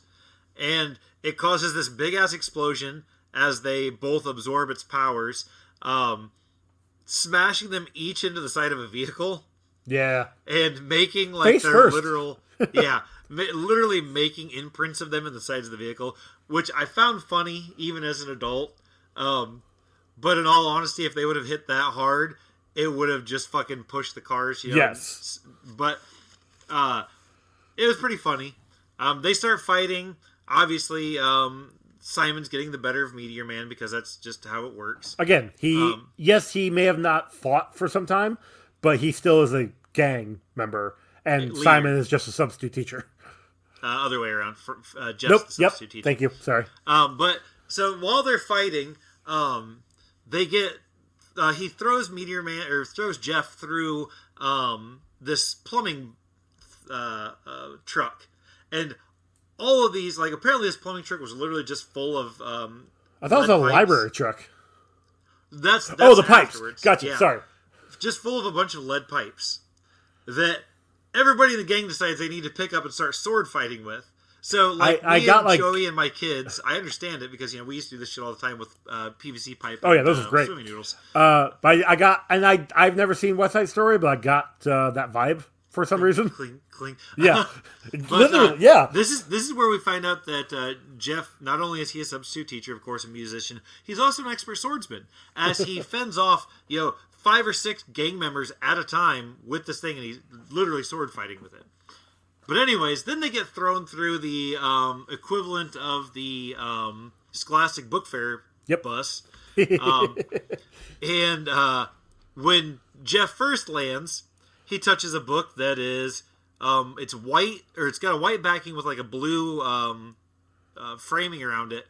D: and it causes this big ass explosion as they both absorb its powers, um, smashing them each into the side of a vehicle
C: yeah,
D: and making like
C: Face
D: their
C: first.
D: literal, yeah, literally making imprints of them in the sides of the vehicle, which I found funny even as an adult. Um, but in all honesty, if they would have hit that hard, it would have just fucking pushed the cars. You know?
C: Yes.
D: But uh, it was pretty funny. Um, they start fighting. Obviously, um, Simon's getting the better of Meteor Man because that's just how it works.
C: Again, he
D: Um,
C: yes, he may have not fought for some time, but he still is a gang member, and
D: Leader.
C: Simon is just a substitute teacher.
D: Uh, other way around. For, uh,
C: Nope. Yep.
D: substitute teacher.
C: Thank you. Sorry.
D: Um, but so while they're fighting, um, they get uh, he throws Meteor Man or throws Jeff through um, this plumbing uh, uh, truck, and all of these like apparently this plumbing truck was literally just full of um,
C: I thought it was a
D: pipes.
C: library truck.
D: That's, that's
C: oh, the pipes.
D: afterwards.
C: Gotcha.
D: Yeah.
C: Sorry.
D: just full of a bunch of lead pipes that everybody in the gang decides they need to pick up and start sword fighting with. So like
C: I
D: me
C: got, like-
D: Joey and my kids, I understand it because you know we used to do this shit all the time with uh, PVC pipe.
C: Oh, yeah, those
D: uh,
C: are great.
D: Swimming noodles.
C: Uh, but I, I got, and I I've never seen West Side Story, but I got uh, that vibe for some reason.
D: Cling, cling.
C: Yeah,
D: But,
C: literally.
D: uh,
C: yeah.
D: This is this is where we find out that uh, Jeff not only is he a substitute teacher, of course, a musician, he's also an expert swordsman. As he fends off, you know, five or six gang members at a time with this thing, and he's literally sword fighting with it. But anyways, then they get thrown through the um, equivalent of the um, Scholastic Book Fair
C: Yep.
D: bus, um, and uh, when Jeff first lands, he touches a book that is um, it's white or it's got a white backing with like a blue um, uh, framing around it,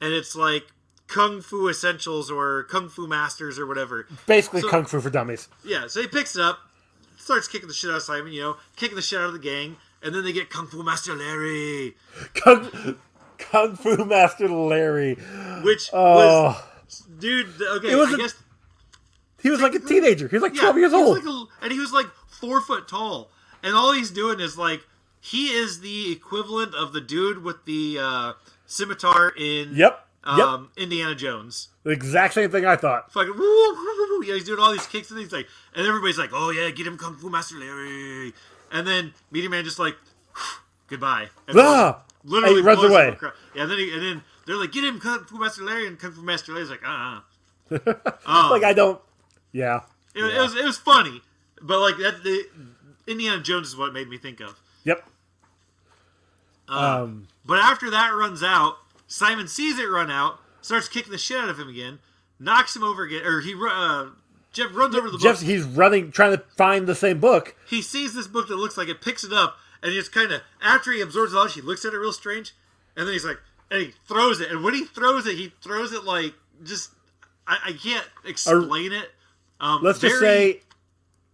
D: and it's like Kung Fu Essentials or Kung Fu Masters or whatever.
C: Basically,
D: so-
C: kung fu for dummies.
D: Yeah, so he picks it up, starts kicking the shit out of Simon, you know, kicking the shit out of the gang, and then they get Kung Fu Master Larry,
C: Kung, kung fu master Larry.
D: which was
C: Oh,
D: dude. Okay,
C: It was
D: I
C: a-
D: guess
C: he was like a teenager. He was like
D: Yeah,
C: twelve years
D: he
C: old.
D: like a- and he was like four foot tall, and all he's doing is like he is the equivalent of the dude with the uh, scimitar in
C: Yep. Yep.
D: um, Indiana Jones.
C: the exact same thing I thought.
D: Fucking woo, woo, woo, woo. yeah, he's doing all these kicks and he's like, and everybody's like, oh yeah, get him Kung Fu Master Larry, and then Meteor Man just like, goodbye, and
C: Ah!
D: literally
C: And he runs away.
D: Yeah, and then he, and then they're like, get him Kung Fu Master Larry, and Kung Fu Master Larry's like, uh, uh
C: Like I don't. Yeah.
D: It, it was it was funny, but like that the Indiana Jones is what it made me think of.
C: Yep. um.
D: But after that runs out, Simon sees it run out, starts kicking the shit out of him again, knocks him over again, or he uh, Jeff runs over the
C: Jeff's
D: book.
C: he's running trying to find the same book.
D: He sees this book that looks like it, picks it up, and he just kind of after he absorbs it knowledge, he looks at it real strange, and then he's like, and he throws it. And when he throws it, he throws it like just I, I can't explain it. Um,
C: Let's just say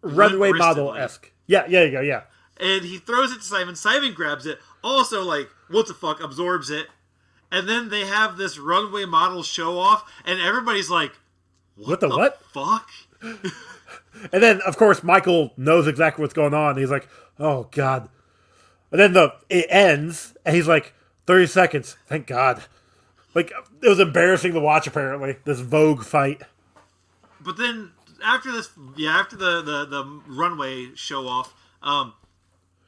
C: runway model esque. Yeah, yeah, you go. Yeah,
D: and he throws it to Simon. Simon grabs it, also like what the fuck, absorbs it, and then they have this runway model show off, and everybody's like,
C: what the
D: "The
C: what?
D: fuck?"
C: And then of course Michael knows exactly what's going on. He's like, oh god. And then the it ends, and he's like, thirty seconds. Thank God. Like it was embarrassing to watch. Apparently, this Vogue fight.
D: But then after this, yeah, after the the, the runway show off, um,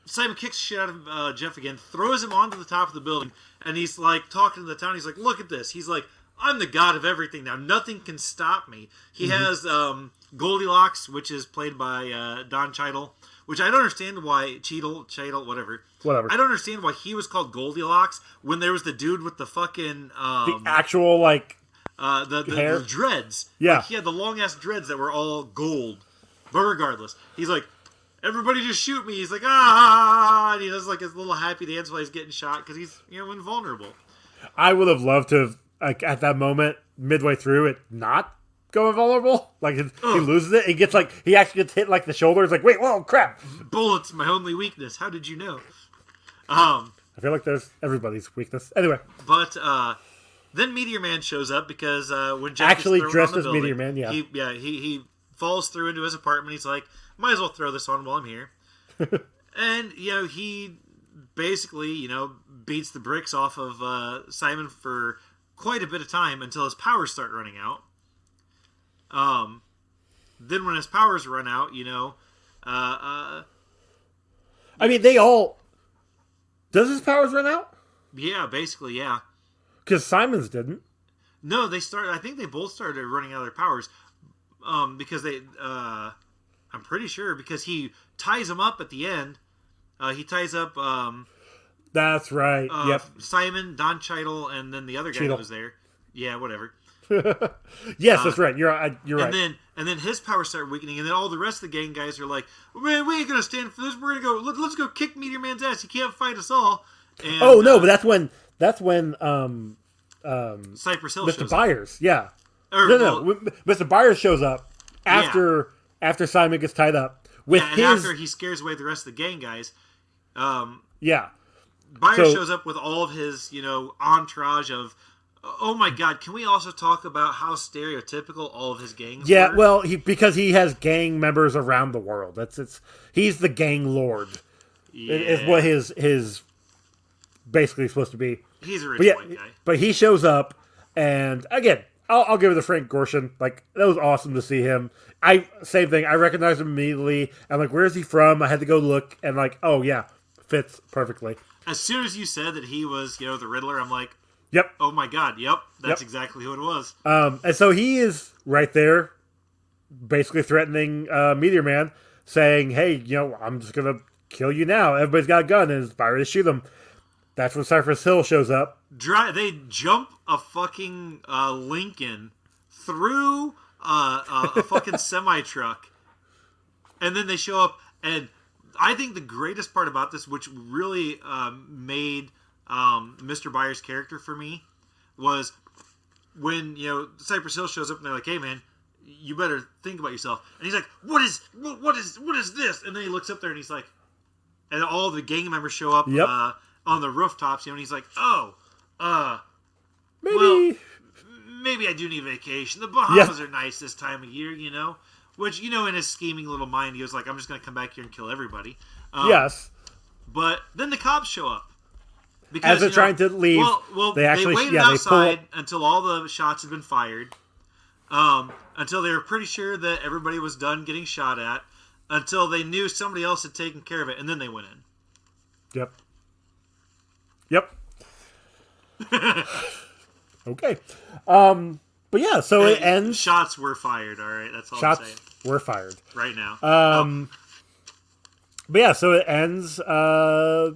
D: Simon kicks shit out of uh, Jeff again, throws him onto the top of the building, and he's like talking to the town. He's like, "Look at this." He's like, "I'm the god of everything now. Nothing can stop me." He has um, Goldilocks, which is played by uh, Don Cheadle, which I don't understand why Cheadle, Cheadle, whatever.
C: Whatever.
D: I don't understand why he was called Goldilocks when there was the dude with the fucking um,
C: The actual like
D: uh, the, the,
C: Hair?
D: the dreads.
C: Yeah.
D: Like, he had the long ass dreads that were all gold. But regardless, he's like, everybody just shoot me. He's like, ah, and he does like his little happy dance while he's getting shot because he's you know invulnerable.
C: I would have loved to have, like at that moment midway through it not going vulnerable. Like he loses it. He gets like he actually gets hit like the shoulder. It's like wait, whoa, crap.
D: Bullets, my only weakness. How did you know? Um,
C: I feel like there's everybody's weakness. Anyway,
D: but uh, then Meteor Man shows up because uh, when Jack
C: Actually dressed as
D: building,
C: Meteor Man, yeah.
D: he, yeah, he he falls through into his apartment. He's like, might as well throw this on while I'm here. and you know he basically you know beats the bricks off of uh, Simon for quite a bit of time until his powers start running out. Um, then when his powers run out, you know, uh, uh,
C: I mean they all. Does his powers run out?
D: yeah, basically, yeah.
C: Because Simon's didn't.
D: No, they started. I think they both started running out of their powers, um, because they. Uh, I'm pretty sure because he ties them up at the end. Uh, he ties up um,
C: That's right.
D: uh,
C: yep.
D: Simon, Don Cheadle, and then the other guy
C: Cheadle.
D: that was there. Yeah, whatever.
C: Yes, that's right. You're I- you're
D: And
C: right.
D: then and then his powers start weakening, and then all the rest of the gang guys are like, "Man, we ain't gonna stand for this. We're gonna go. Let, let's go kick Meteor Man's ass. He can't fight us all." And,
C: oh no,
D: uh,
C: but that's when that's when um
D: Cypress Hill
C: Mr.
D: shows up.
C: Byers. Yeah.
D: Or,
C: No, no.
D: well,
C: Mr. Byers shows up after after Simon gets tied up with
D: yeah, and
C: his
D: after he scares away the rest of the gang guys, um,
C: yeah.
D: Byers
C: So-
D: shows up with all of his, you know, entourage of. Oh my God! Can we also talk about how stereotypical all of his gangs?
C: Yeah,
D: were?
C: well, he because he has gang members around the world. That's it's he's the gang lord.
D: yeah.
C: Is what his his basically supposed to be.
D: he's a rich
C: But yeah,
D: white guy.
C: but he shows up, and again, I'll, I'll give it to Frank Gorshin. Like that was awesome to see him. I same thing. I recognized him immediately. I'm like, where's he from? I had to go look, and like, oh yeah, fits perfectly.
D: As soon as you said that he was, you know, the Riddler, I'm like,
C: Yep.
D: oh my God, yep, that's
C: Yep.
D: exactly who it was.
C: Um, and so he is right there, basically threatening uh, Meteor Man, saying, "Hey, you know, I'm just gonna kill you now. Everybody's got a gun, and it's fire to shoot them." That's when Cypress Hill shows up.
D: Dry, they jump a fucking uh, Lincoln through uh, a, a fucking semi truck, and then they show up. And I think the greatest part about this, which really um, made um, Mr. Byers' character for me, was when you know Cypress Hill shows up and they're like, "Hey, man." You better think about yourself. And he's like, "What is what, what is what is this?" And then he looks up there and he's like, and all the gang members show up
C: Yep.
D: uh, on the rooftops. You know, and he's like, "Oh, uh,
C: Maybe.
D: Well- maybe I do need vacation. The Bahamas are nice this time of year, you know." Which you know, in his scheming little mind, he was like, "I'm just going to come back here and kill everybody." Um,
C: yes.
D: but then the cops show up because
C: As they're
D: you know-
C: trying to leave,
D: Well, well,
C: they
D: they,
C: actually-
D: waited
C: yeah, they pull
D: outside until all the shots had been fired. Um, until they were pretty sure that everybody was done getting shot at. Until they knew somebody else had taken care of it, and then they went in.
C: Yep. Yep. okay. Um. But yeah, so it ends.
D: Shots were fired. All right, that's all I'm
C: Shots
D: saying
C: were fired.
D: right now.
C: Um, but yeah, so it ends uh,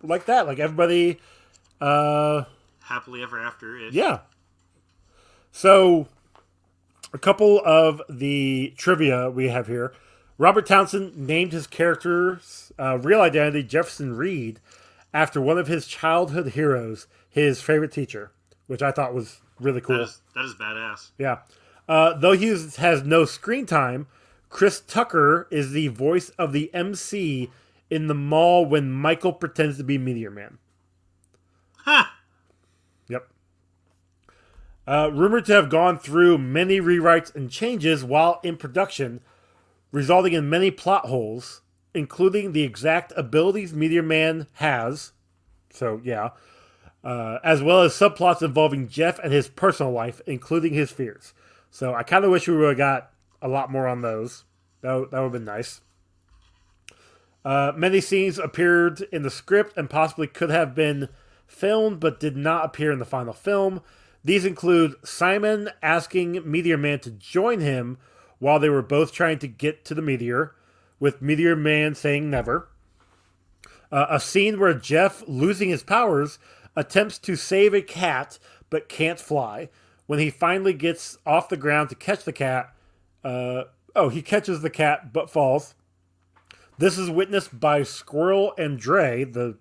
C: like that. Like everybody, uh,
D: Happily ever after.
C: Yeah. So a couple of the trivia we have here. Robert Townsend named his character's uh, real identity Jefferson Reed after one of his childhood heroes, his favorite teacher, which I thought was really cool.
D: That is, that is badass.
C: Yeah. Uh, though he has no screen time, Chris Tucker is the voice of the MC in the mall when Michael pretends to be Meteor Man.
D: Ha!
C: Yep. Uh, rumored to have gone through many rewrites and changes while in production, resulting in many plot holes, including the exact abilities Meteor Man has. So, yeah. Uh, as well as subplots involving Jeff and his personal life, including his fears. So, I kind of wish we would have got a lot more on those. That, that would have been nice. Uh, many scenes appeared in the script and possibly could have been filmed but did not appear in the final film. These include Simon asking Meteor Man to join him while they were both trying to get to the meteor, with Meteor Man saying never. Uh, a scene where Jeff, losing his powers, attempts to save a cat but can't fly. When he finally gets off the ground to catch the cat, uh, oh, he catches the cat but falls. This is witnessed by Squirrel and Dre, the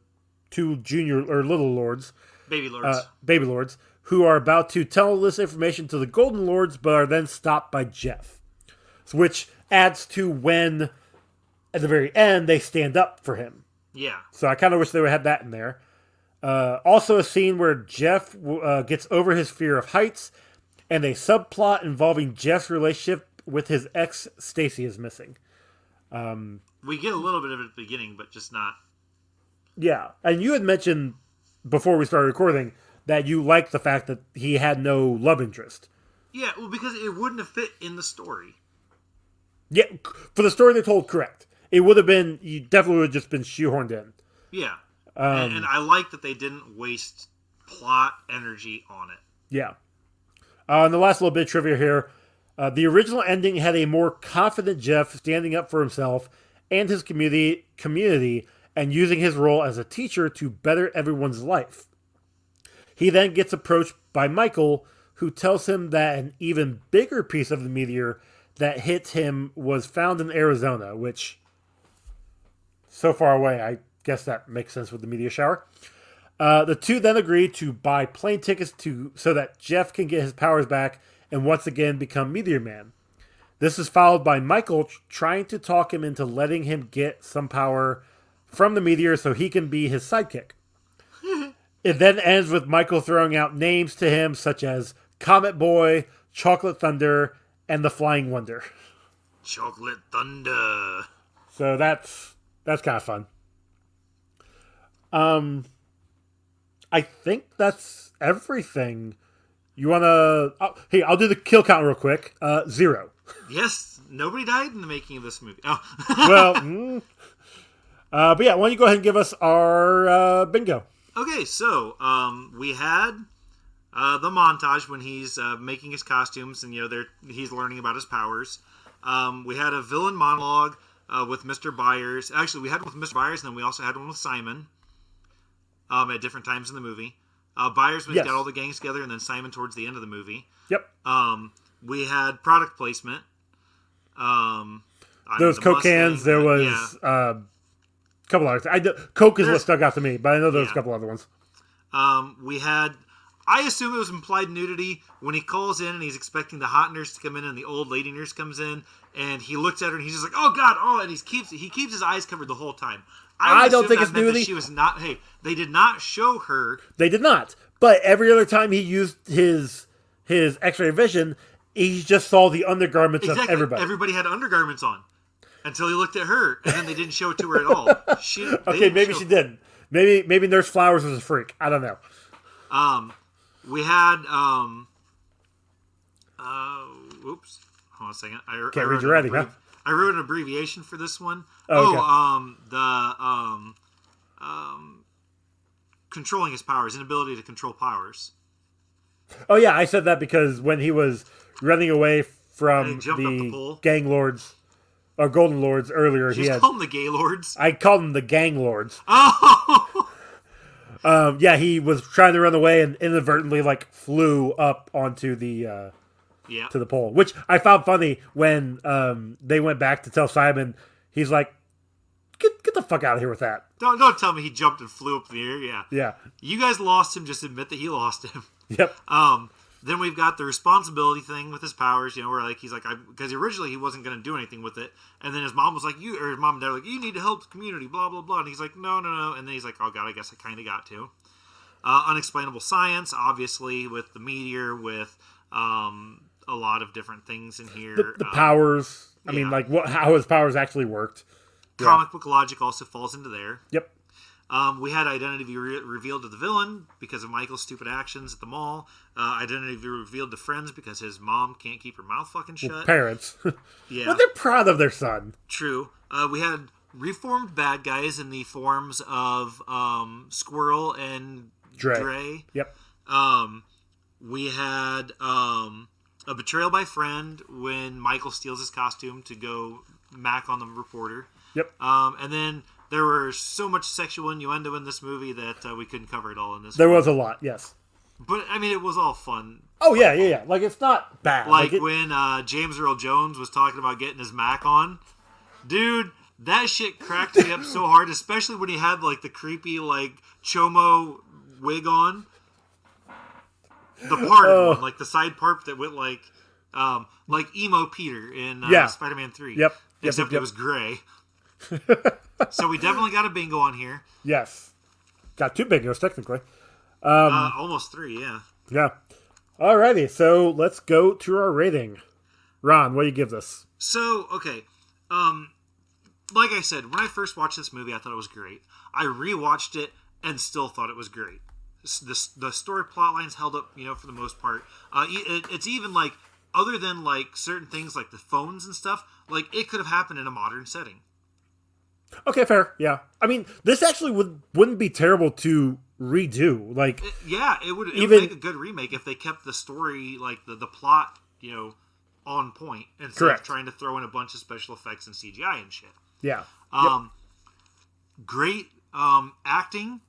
C: two junior or little lords,
D: Baby lords.
C: uh, baby lords, who are about to tell this information to the golden lords, but are then stopped by Jeff, which adds to when, at the very end, they stand up for him.
D: yeah.
C: So I kind of wish they would have that in there. Uh, also, a scene where Jeff uh, gets over his fear of heights, and a subplot involving Jeff's relationship with his ex Stacy is missing.
D: We get a little bit of it at the beginning, but just not.
C: Yeah, and you had mentioned before we started recording that you liked the fact that he had no love interest.
D: Yeah, well, because it wouldn't have fit in the story.
C: Yeah, for the story they told, correct. It would have been you definitely would have just been shoehorned in.
D: Yeah.
C: Um,
D: and, and I like that they didn't waste plot energy on it.
C: Yeah. Uh, and the last little bit of trivia here. Uh, the original ending had a more confident Jeff standing up for himself and his community, community and using his role as a teacher to better everyone's life. He then gets approached by Michael, who tells him that an even bigger piece of the meteor that hit him was found in Arizona, which, so far away, I guess that makes sense with the meteor shower. Uh, the two then agree to buy plane tickets to so that Jeff can get his powers back and once again become Meteor Man. This is followed by Michael tr- trying to talk him into letting him get some power from the meteor so he can be his sidekick. it then ends with Michael throwing out names to him such as Comet Boy, Chocolate Thunder, and the Flying Wonder.
D: Chocolate Thunder.
C: So that's that's kind of fun. Um, I think that's everything. You wanna? Oh, hey, I'll do the kill count real quick. Uh, zero.
D: Yes, nobody died in the making of this movie. Oh,
C: Well, mm, uh, but yeah, why don't you go ahead and give us our uh, bingo?
D: okay. So um, we had uh, the montage when he's uh, making his costumes, and you know, they're he's learning about his powers. Um, we had a villain monologue uh, with Mr. Byers. Actually, we had one with Mr. Byers, and then we also had one with Simon. Um, at different times in the movie. Uh, Byers
C: Yes.
D: got all the gangs together, and then Simon towards the end of the movie.
C: Yep.
D: Um, we had product placement. Um, I
C: There was
D: the
C: Coke cans. There was
D: yeah.
C: uh, a couple others. I do, Coke is what stuck out to me, but I know there was a couple other ones.
D: Um, we had. I assume it was implied nudity when he calls in and he's expecting the hot nurse to come in and the old lady nurse comes in and he looks at her and he's just like, "Oh God!" Oh, and he keeps he keeps his eyes covered the whole time.
C: I
D: would
C: don't think it's nudity.
D: She was not. Hey, they did not show her.
C: They did not. But every other time he used his his X-ray vision, he just saw the undergarments
D: Exactly.
C: of everybody.
D: Everybody had undergarments on until he looked at her and then they didn't show it to her at all. She.
C: okay, maybe she didn't. Maybe maybe Nurse Flowers was a freak. I don't know.
D: Um, we had um, uh, oops, hold on a second. I,
C: Can't
D: I
C: read your writing, huh?
D: I wrote an abbreviation for this one.
C: Oh, okay.
D: Oh, um, the um, um, controlling his powers, inability to control powers.
C: Oh yeah, I said that because when he was running away from
D: he jumped up the
C: the gang lords or golden lords earlier,
D: She's
C: he had
D: called them the gay lords.
C: I called them the gang lords.
D: Oh,
C: Um, yeah, he was trying to run away and inadvertently like flew up onto the uh,
D: Yeah.
C: to the pole, which I found funny when um, they went back to tell Simon. He's like, "Get get the fuck out of here with that."
D: Don't don't tell me he jumped and flew up in the air. Yeah.
C: Yeah.
D: You guys lost him. Just admit that he lost him.
C: Yep.
D: Um, then we've got the responsibility thing with his powers, you know, where like he's like, because originally he wasn't going to do anything with it, and then his mom was like, you or his mom and dad were like, you need to help the community, blah blah blah, and he's like, no no no, and then he's like, oh god, I guess I kind of got to. Uh, unexplainable science, obviously, with the meteor, with um, a lot of different things in here.
C: The, the
D: Um,
C: powers. I mean, like what? How his powers actually worked.
D: comic book logic also falls into there.
C: Yep.
D: Um, we had identity be re- revealed to the villain because of Michael's stupid actions at the mall. Uh, identity be revealed to friends because his mom can't keep her mouth fucking shut.
C: Parents.
D: yeah,
C: but they're proud of their son.
D: true. Uh, we had reformed bad guys in the forms of um, Squirrel and
C: Dre.
D: Dre.
C: Yep.
D: Um, we had um, a betrayal by friend when Michael steals his costume to go mac on the reporter.
C: Yep.
D: Um, and then there were so much sexual innuendo in this movie that uh, we couldn't cover it all in this.
C: There
D: one.
C: was a lot. Yes.
D: but I mean, it was all fun.
C: Oh yeah, yeah, yeah. Like it's not bad.
D: Like
C: it-
D: when uh, James Earl Jones was talking about getting his Mac on, dude. That shit cracked me up so hard, especially when he had like the creepy like chomo wig on. The part,
C: Oh.
D: one, like the side part that went like, um, like emo Peter in uh,
C: Yeah.
D: Spider-Man Three.
C: Yep. Yep,
D: Except
C: yep,
D: it was gray. so we definitely got a bingo on here.
C: yes. Got two bingos technically.
D: uh, almost three, yeah.
C: Yeah. Alrighty, so let's go to our rating. Ron, what do you give this?
D: So okay, um, like I said, when I first watched this movie, I thought it was great. I rewatched it and still thought it was great. The, the story plot lines held up, you know, for the most part. Uh, it, it's even like other than like certain things like the phones and stuff, like it could have happened in a modern setting.
C: Okay, fair. Yeah. I mean, this actually would wouldn't be terrible to redo. Like,
D: It- yeah, it would, it
C: Even-
D: would make a good remake if they kept the story like the the plot, you know, on point instead
C: Correct.
D: of trying to throw in a bunch of special effects and CGI and shit.
C: yeah.
D: Um, great um, acting.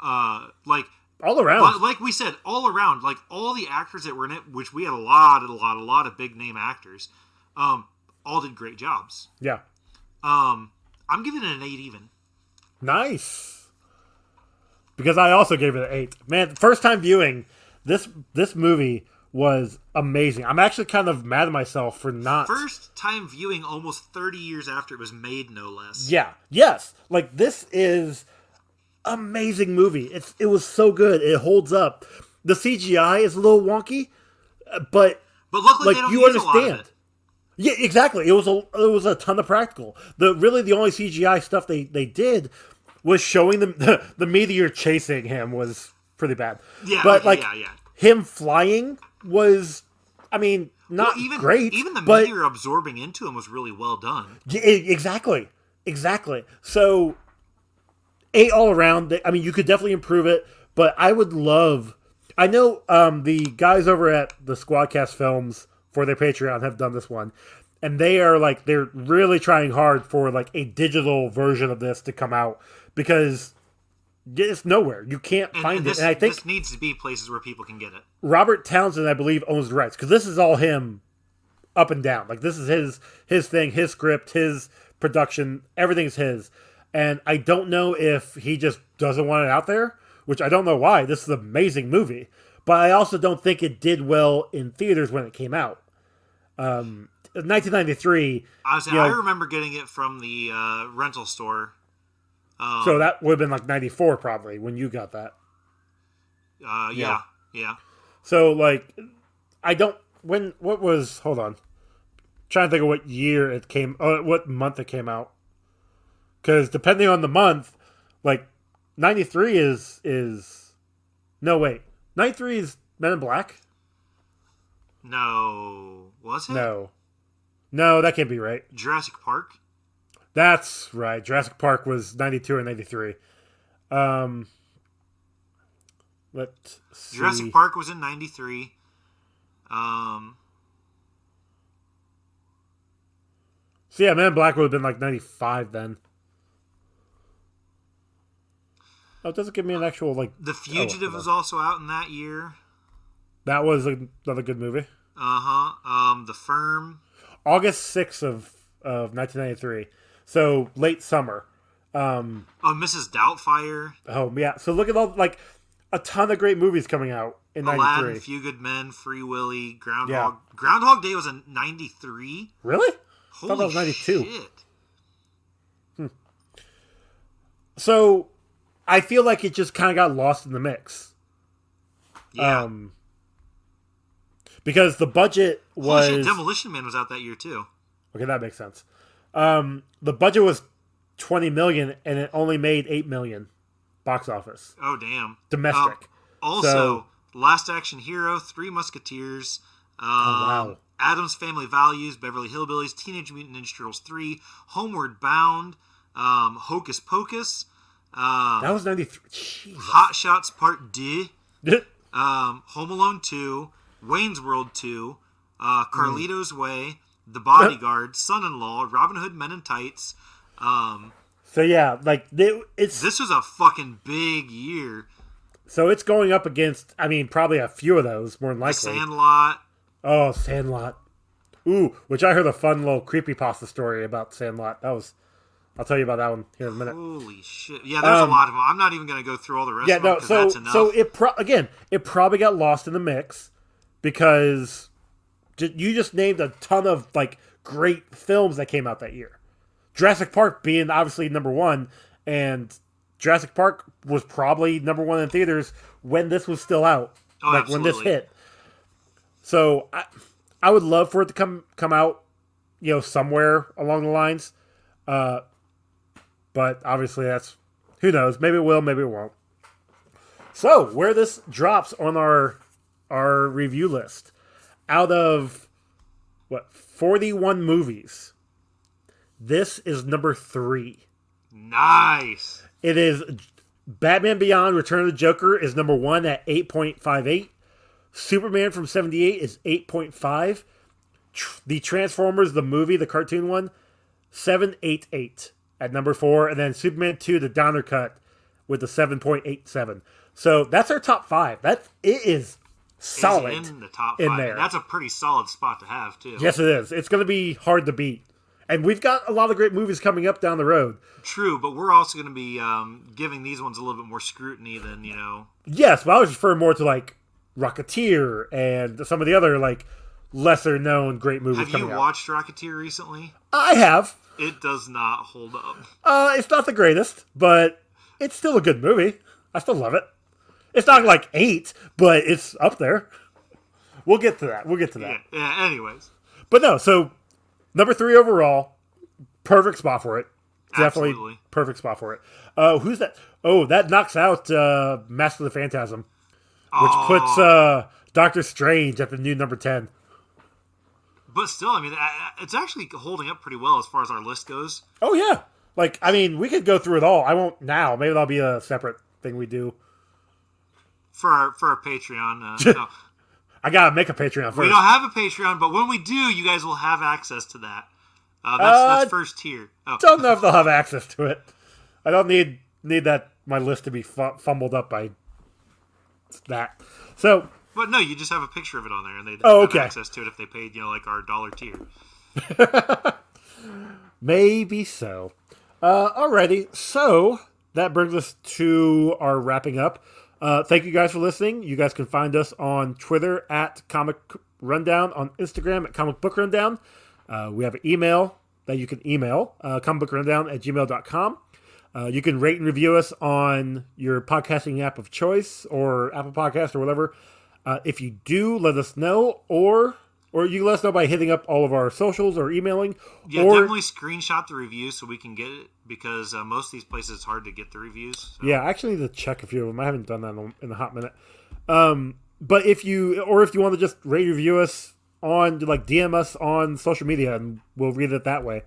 D: Uh, like
C: All around.
D: li- like we said, all around, like all the actors that were in it, which we had a lot, a lot, a lot of big name actors, um, all did great jobs.
C: yeah.
D: Um, I'm giving it an eight even.
C: Nice. Because I also gave it an eight. Man, first time viewing this this movie was amazing. I'm actually kind of mad at myself for not.
D: First time viewing almost 30 years after it was made, no less.
C: Yeah. Yes. Like this is amazing movie. It's it was so good. It holds up. The CGI is a little wonky, but
D: But luckily,
C: like you
D: use a lot of
C: understand. Yeah, exactly. It was a it was a ton of practical. The really the only CGI stuff they they did was showing them the, the meteor chasing him was pretty bad.
D: Yeah,
C: but
D: okay,
C: like
D: yeah, yeah.
C: him flying was, I mean, not
D: Well, even
C: great.
D: even the
C: but
D: meteor absorbing into him was really well done.
C: Yeah, exactly, exactly. So eight all around. I mean, you could definitely improve it, but I would love. I know um, the guys over at the Squadcast Films for their Patreon have done this one, and they are like they're really trying hard for like a digital version of this to come out because it's nowhere. You can't
D: And,
C: find
D: and
C: it.
D: this,
C: And I think
D: this needs to be places where people can get it.
C: Robert Townsend, I believe, owns the rights because this is all him, up and down. Like this is his his thing, his script, his production, everything's his. And I don't know if he just doesn't want it out there, which I don't know why. This is an amazing movie, but I also don't think it did well in theaters when it came out. Um, 1993,
D: Honestly,
C: You know-
D: I remember getting it from the uh, rental store. Um,
C: so that would have been like 94 probably when you got that.
D: uh, yeah, yeah.
C: So like, I don't. When what was? Hold on. trying to think of what year it came. Uh, what month it came out? Because depending on the month, like ninety three is is. No wait, ninety three is Men in Black.
D: No, was it?
C: No, no, that can't be right.
D: Jurassic Park.
C: That's right. Jurassic Park was ninety two or ninety three. Um. Let's.
D: Jurassic Park was in '93. Um,
C: So yeah, Men in Black would have been like ninety five then. Oh, it doesn't give me an actual like.
D: The Fugitive
C: hold
D: was also out in that year.
C: That was another good movie.
D: Uh huh. Um, The Firm.
C: August 6th of, of 1993. So late summer. Um,
D: Oh, Mrs. Doubtfire.
C: oh, yeah. So look at all, like, a ton of great movies coming out in '93.
D: Aladdin,
C: 93.
D: Few Good Men, Free Willy, Groundhog.
C: Yeah.
D: Groundhog Day was in '93.
C: Really?
D: Holy
C: that was 92.
D: Shit.
C: So I feel like it just kind of got lost in the mix.
D: Yeah.
C: Um, because the budget
D: Holy
C: was.
D: shit, Demolition Man was out that year too.
C: Okay, that makes sense. Um, the budget was 20 million and it only made 8 million box office.
D: Oh damn.
C: Domestic.
D: Um, also, Last Action Hero, Three Musketeers, um,
C: Oh, wow.
D: Addams Family Values, Beverly Hillbillies, Teenage Mutant Ninja Turtles 3, Homeward Bound, um, Hocus Pocus, um,
C: that was 93. Jesus.
D: Hot Shots Part D, um, Home Alone 2, Wayne's World 2, uh, Carlito's Way, The Bodyguard, Son in Law, Robin Hood Men in Tights. Um,
C: so yeah, like they, it's
D: this was a fucking big year.
C: so it's going up against. I mean, probably a few of those more than likely.
D: Sandlot.
C: Oh, Sandlot. Ooh, which I heard a fun little creepypasta story about Sandlot. That was. I'll tell you about that one here in a minute.
D: Holy shit! Yeah, there's
C: Um,
D: a lot of them. I'm not even going to go through all the rest
C: Yeah,
D: of them
C: no. So
D: that's enough.
C: so it pro- again, it probably got lost in the mix because you just named a ton of like great films that came out that year. Jurassic Park being obviously number one, and Jurassic Park was probably number one in theaters when this was still out,
D: Oh,
C: like when this hit. So I, I would love for it to come come out, you know, somewhere along the lines. Uh, but obviously that's who knows. Maybe it will, maybe it won't. So where this drops on our our review list, out of what forty one movies, this is number three.
D: nice.
C: It is Batman Beyond: Return of the Joker is number one at eight point five eight. Superman from seventy eight is eight point five. The Transformers, the movie, the cartoon one, seven eight eight at number four, and then Superman two, the Donner cut, with the seven point eight seven. So that's our top five. That it is solid.
D: Is in the top
C: in
D: five.
C: there.
D: That's a pretty solid spot to have too.
C: Yes, it is. It's going to be hard to beat, and we've got a lot of great movies coming up down the road.
D: True, but we're also going to be um, giving these ones a little bit more scrutiny than you know.
C: Yes, but I was referring more to like Rocketeer and some of the other like lesser known great movies
D: Have you
C: coming out.
D: watched Rocketeer recently?
C: I have.
D: It does not hold up.
C: Uh, it's not the greatest, but it's still a good movie. I still love it. It's not like eight, but it's up there. We'll get to that. We'll get to that.
D: Yeah. yeah. Anyways,
C: But no, so number three overall, perfect spot for it. Definitely
D: Absolutely.
C: perfect spot for it. Uh, who's that? Oh, that knocks out uh, Mask of the Phantasm, which
D: Oh.
C: puts uh, Doctor Strange at the new number ten.
D: But still, I mean, it's actually holding up pretty well as far as our list goes.
C: Oh yeah, like I mean, we could go through it all. I won't now. Maybe that'll be a separate thing we do.
D: For our for our Patreon, uh, no,
C: I gotta make a Patreon first.
D: we don't have a Patreon, but when we do, you guys will have access to that. Uh, that's,
C: Uh,
D: that's first tier. Oh,
C: Don't know if they'll have access to it. I don't need need that my list to be fu- fumbled up by that. So
D: but no, you just have a picture of it on there, and they
C: Oh,
D: have access to it if they paid, you know, like our dollar tier.
C: Maybe so. Uh, alrighty, so that brings us to our wrapping up. Uh, thank you guys for listening. You guys can find us on Twitter at Comic Rundown, on Instagram at Comic Book Rundown. Uh, we have an email that you can email, uh, comicbookrundown at gmail.com. Uh, you can rate and review us on your podcasting app of choice or Apple Podcast or whatever. Uh, if you do, let us know, or or you let us know by hitting up all of our socials or emailing.
D: Yeah,
C: or,
D: definitely screenshot the review so we can get it because uh, most of these places it's hard to get the reviews. So.
C: Yeah, I actually need to check a few of them. I haven't done that in a, in a hot minute. Um, but if you, or if you want to just rate review us on, like DM us on social media, and we'll read it that way.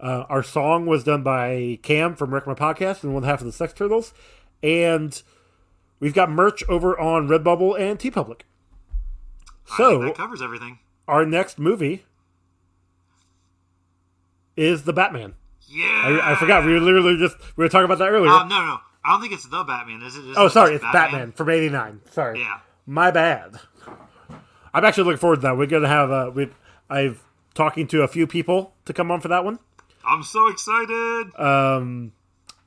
C: Uh, our song was done by Cam from Wreck My Podcast and one half of the Sex Turtles, and we've got merch over on Redbubble and TeePublic. So
D: that covers everything.
C: our next movie is the Batman.
D: Yeah.
C: I, I forgot. We were literally just we were talking about that earlier.
D: Um, no, no, I don't think it's the Batman. Is it? Is
C: oh, sorry, it's Batman, from '89. Sorry.
D: Yeah.
C: My bad. I'm actually looking forward to that. We're gonna have uh, we I've talking to a few people to come on for that one.
D: I'm so excited.
C: Um,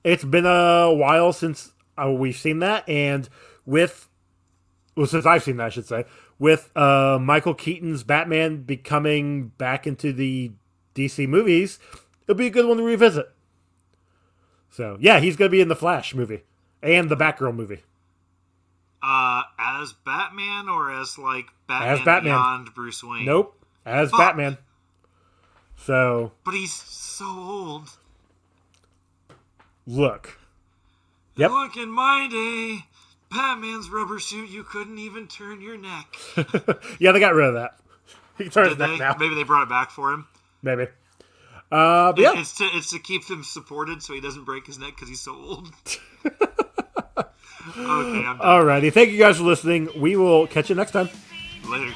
C: it's been a while since uh, we've seen that, and with well, since I've seen that, I should say, with uh, Michael Keaton's Batman becoming back into the DC movies, it'll be a good one to revisit. So yeah, he's gonna be in the Flash movie and the Batgirl movie.
D: uh, as Batman or as like Batman,
C: As Batman.
D: beyond Bruce Wayne?
C: Nope, as
D: Fuck.
C: Batman. So
D: But he's so old.
C: look, Yep.
D: Look, in my day, Batman's rubber suit, you couldn't even turn your neck.
C: yeah, they got rid of that. He can turn his neck
D: they?
C: now,
D: Maybe they brought it back for him.
C: maybe. Uh, but yeah,
D: It's to it's to keep him supported so he doesn't break his neck because he's so old. okay, I'm done.
C: alrighty. Thank you guys for listening. We will catch you next time.
D: Later.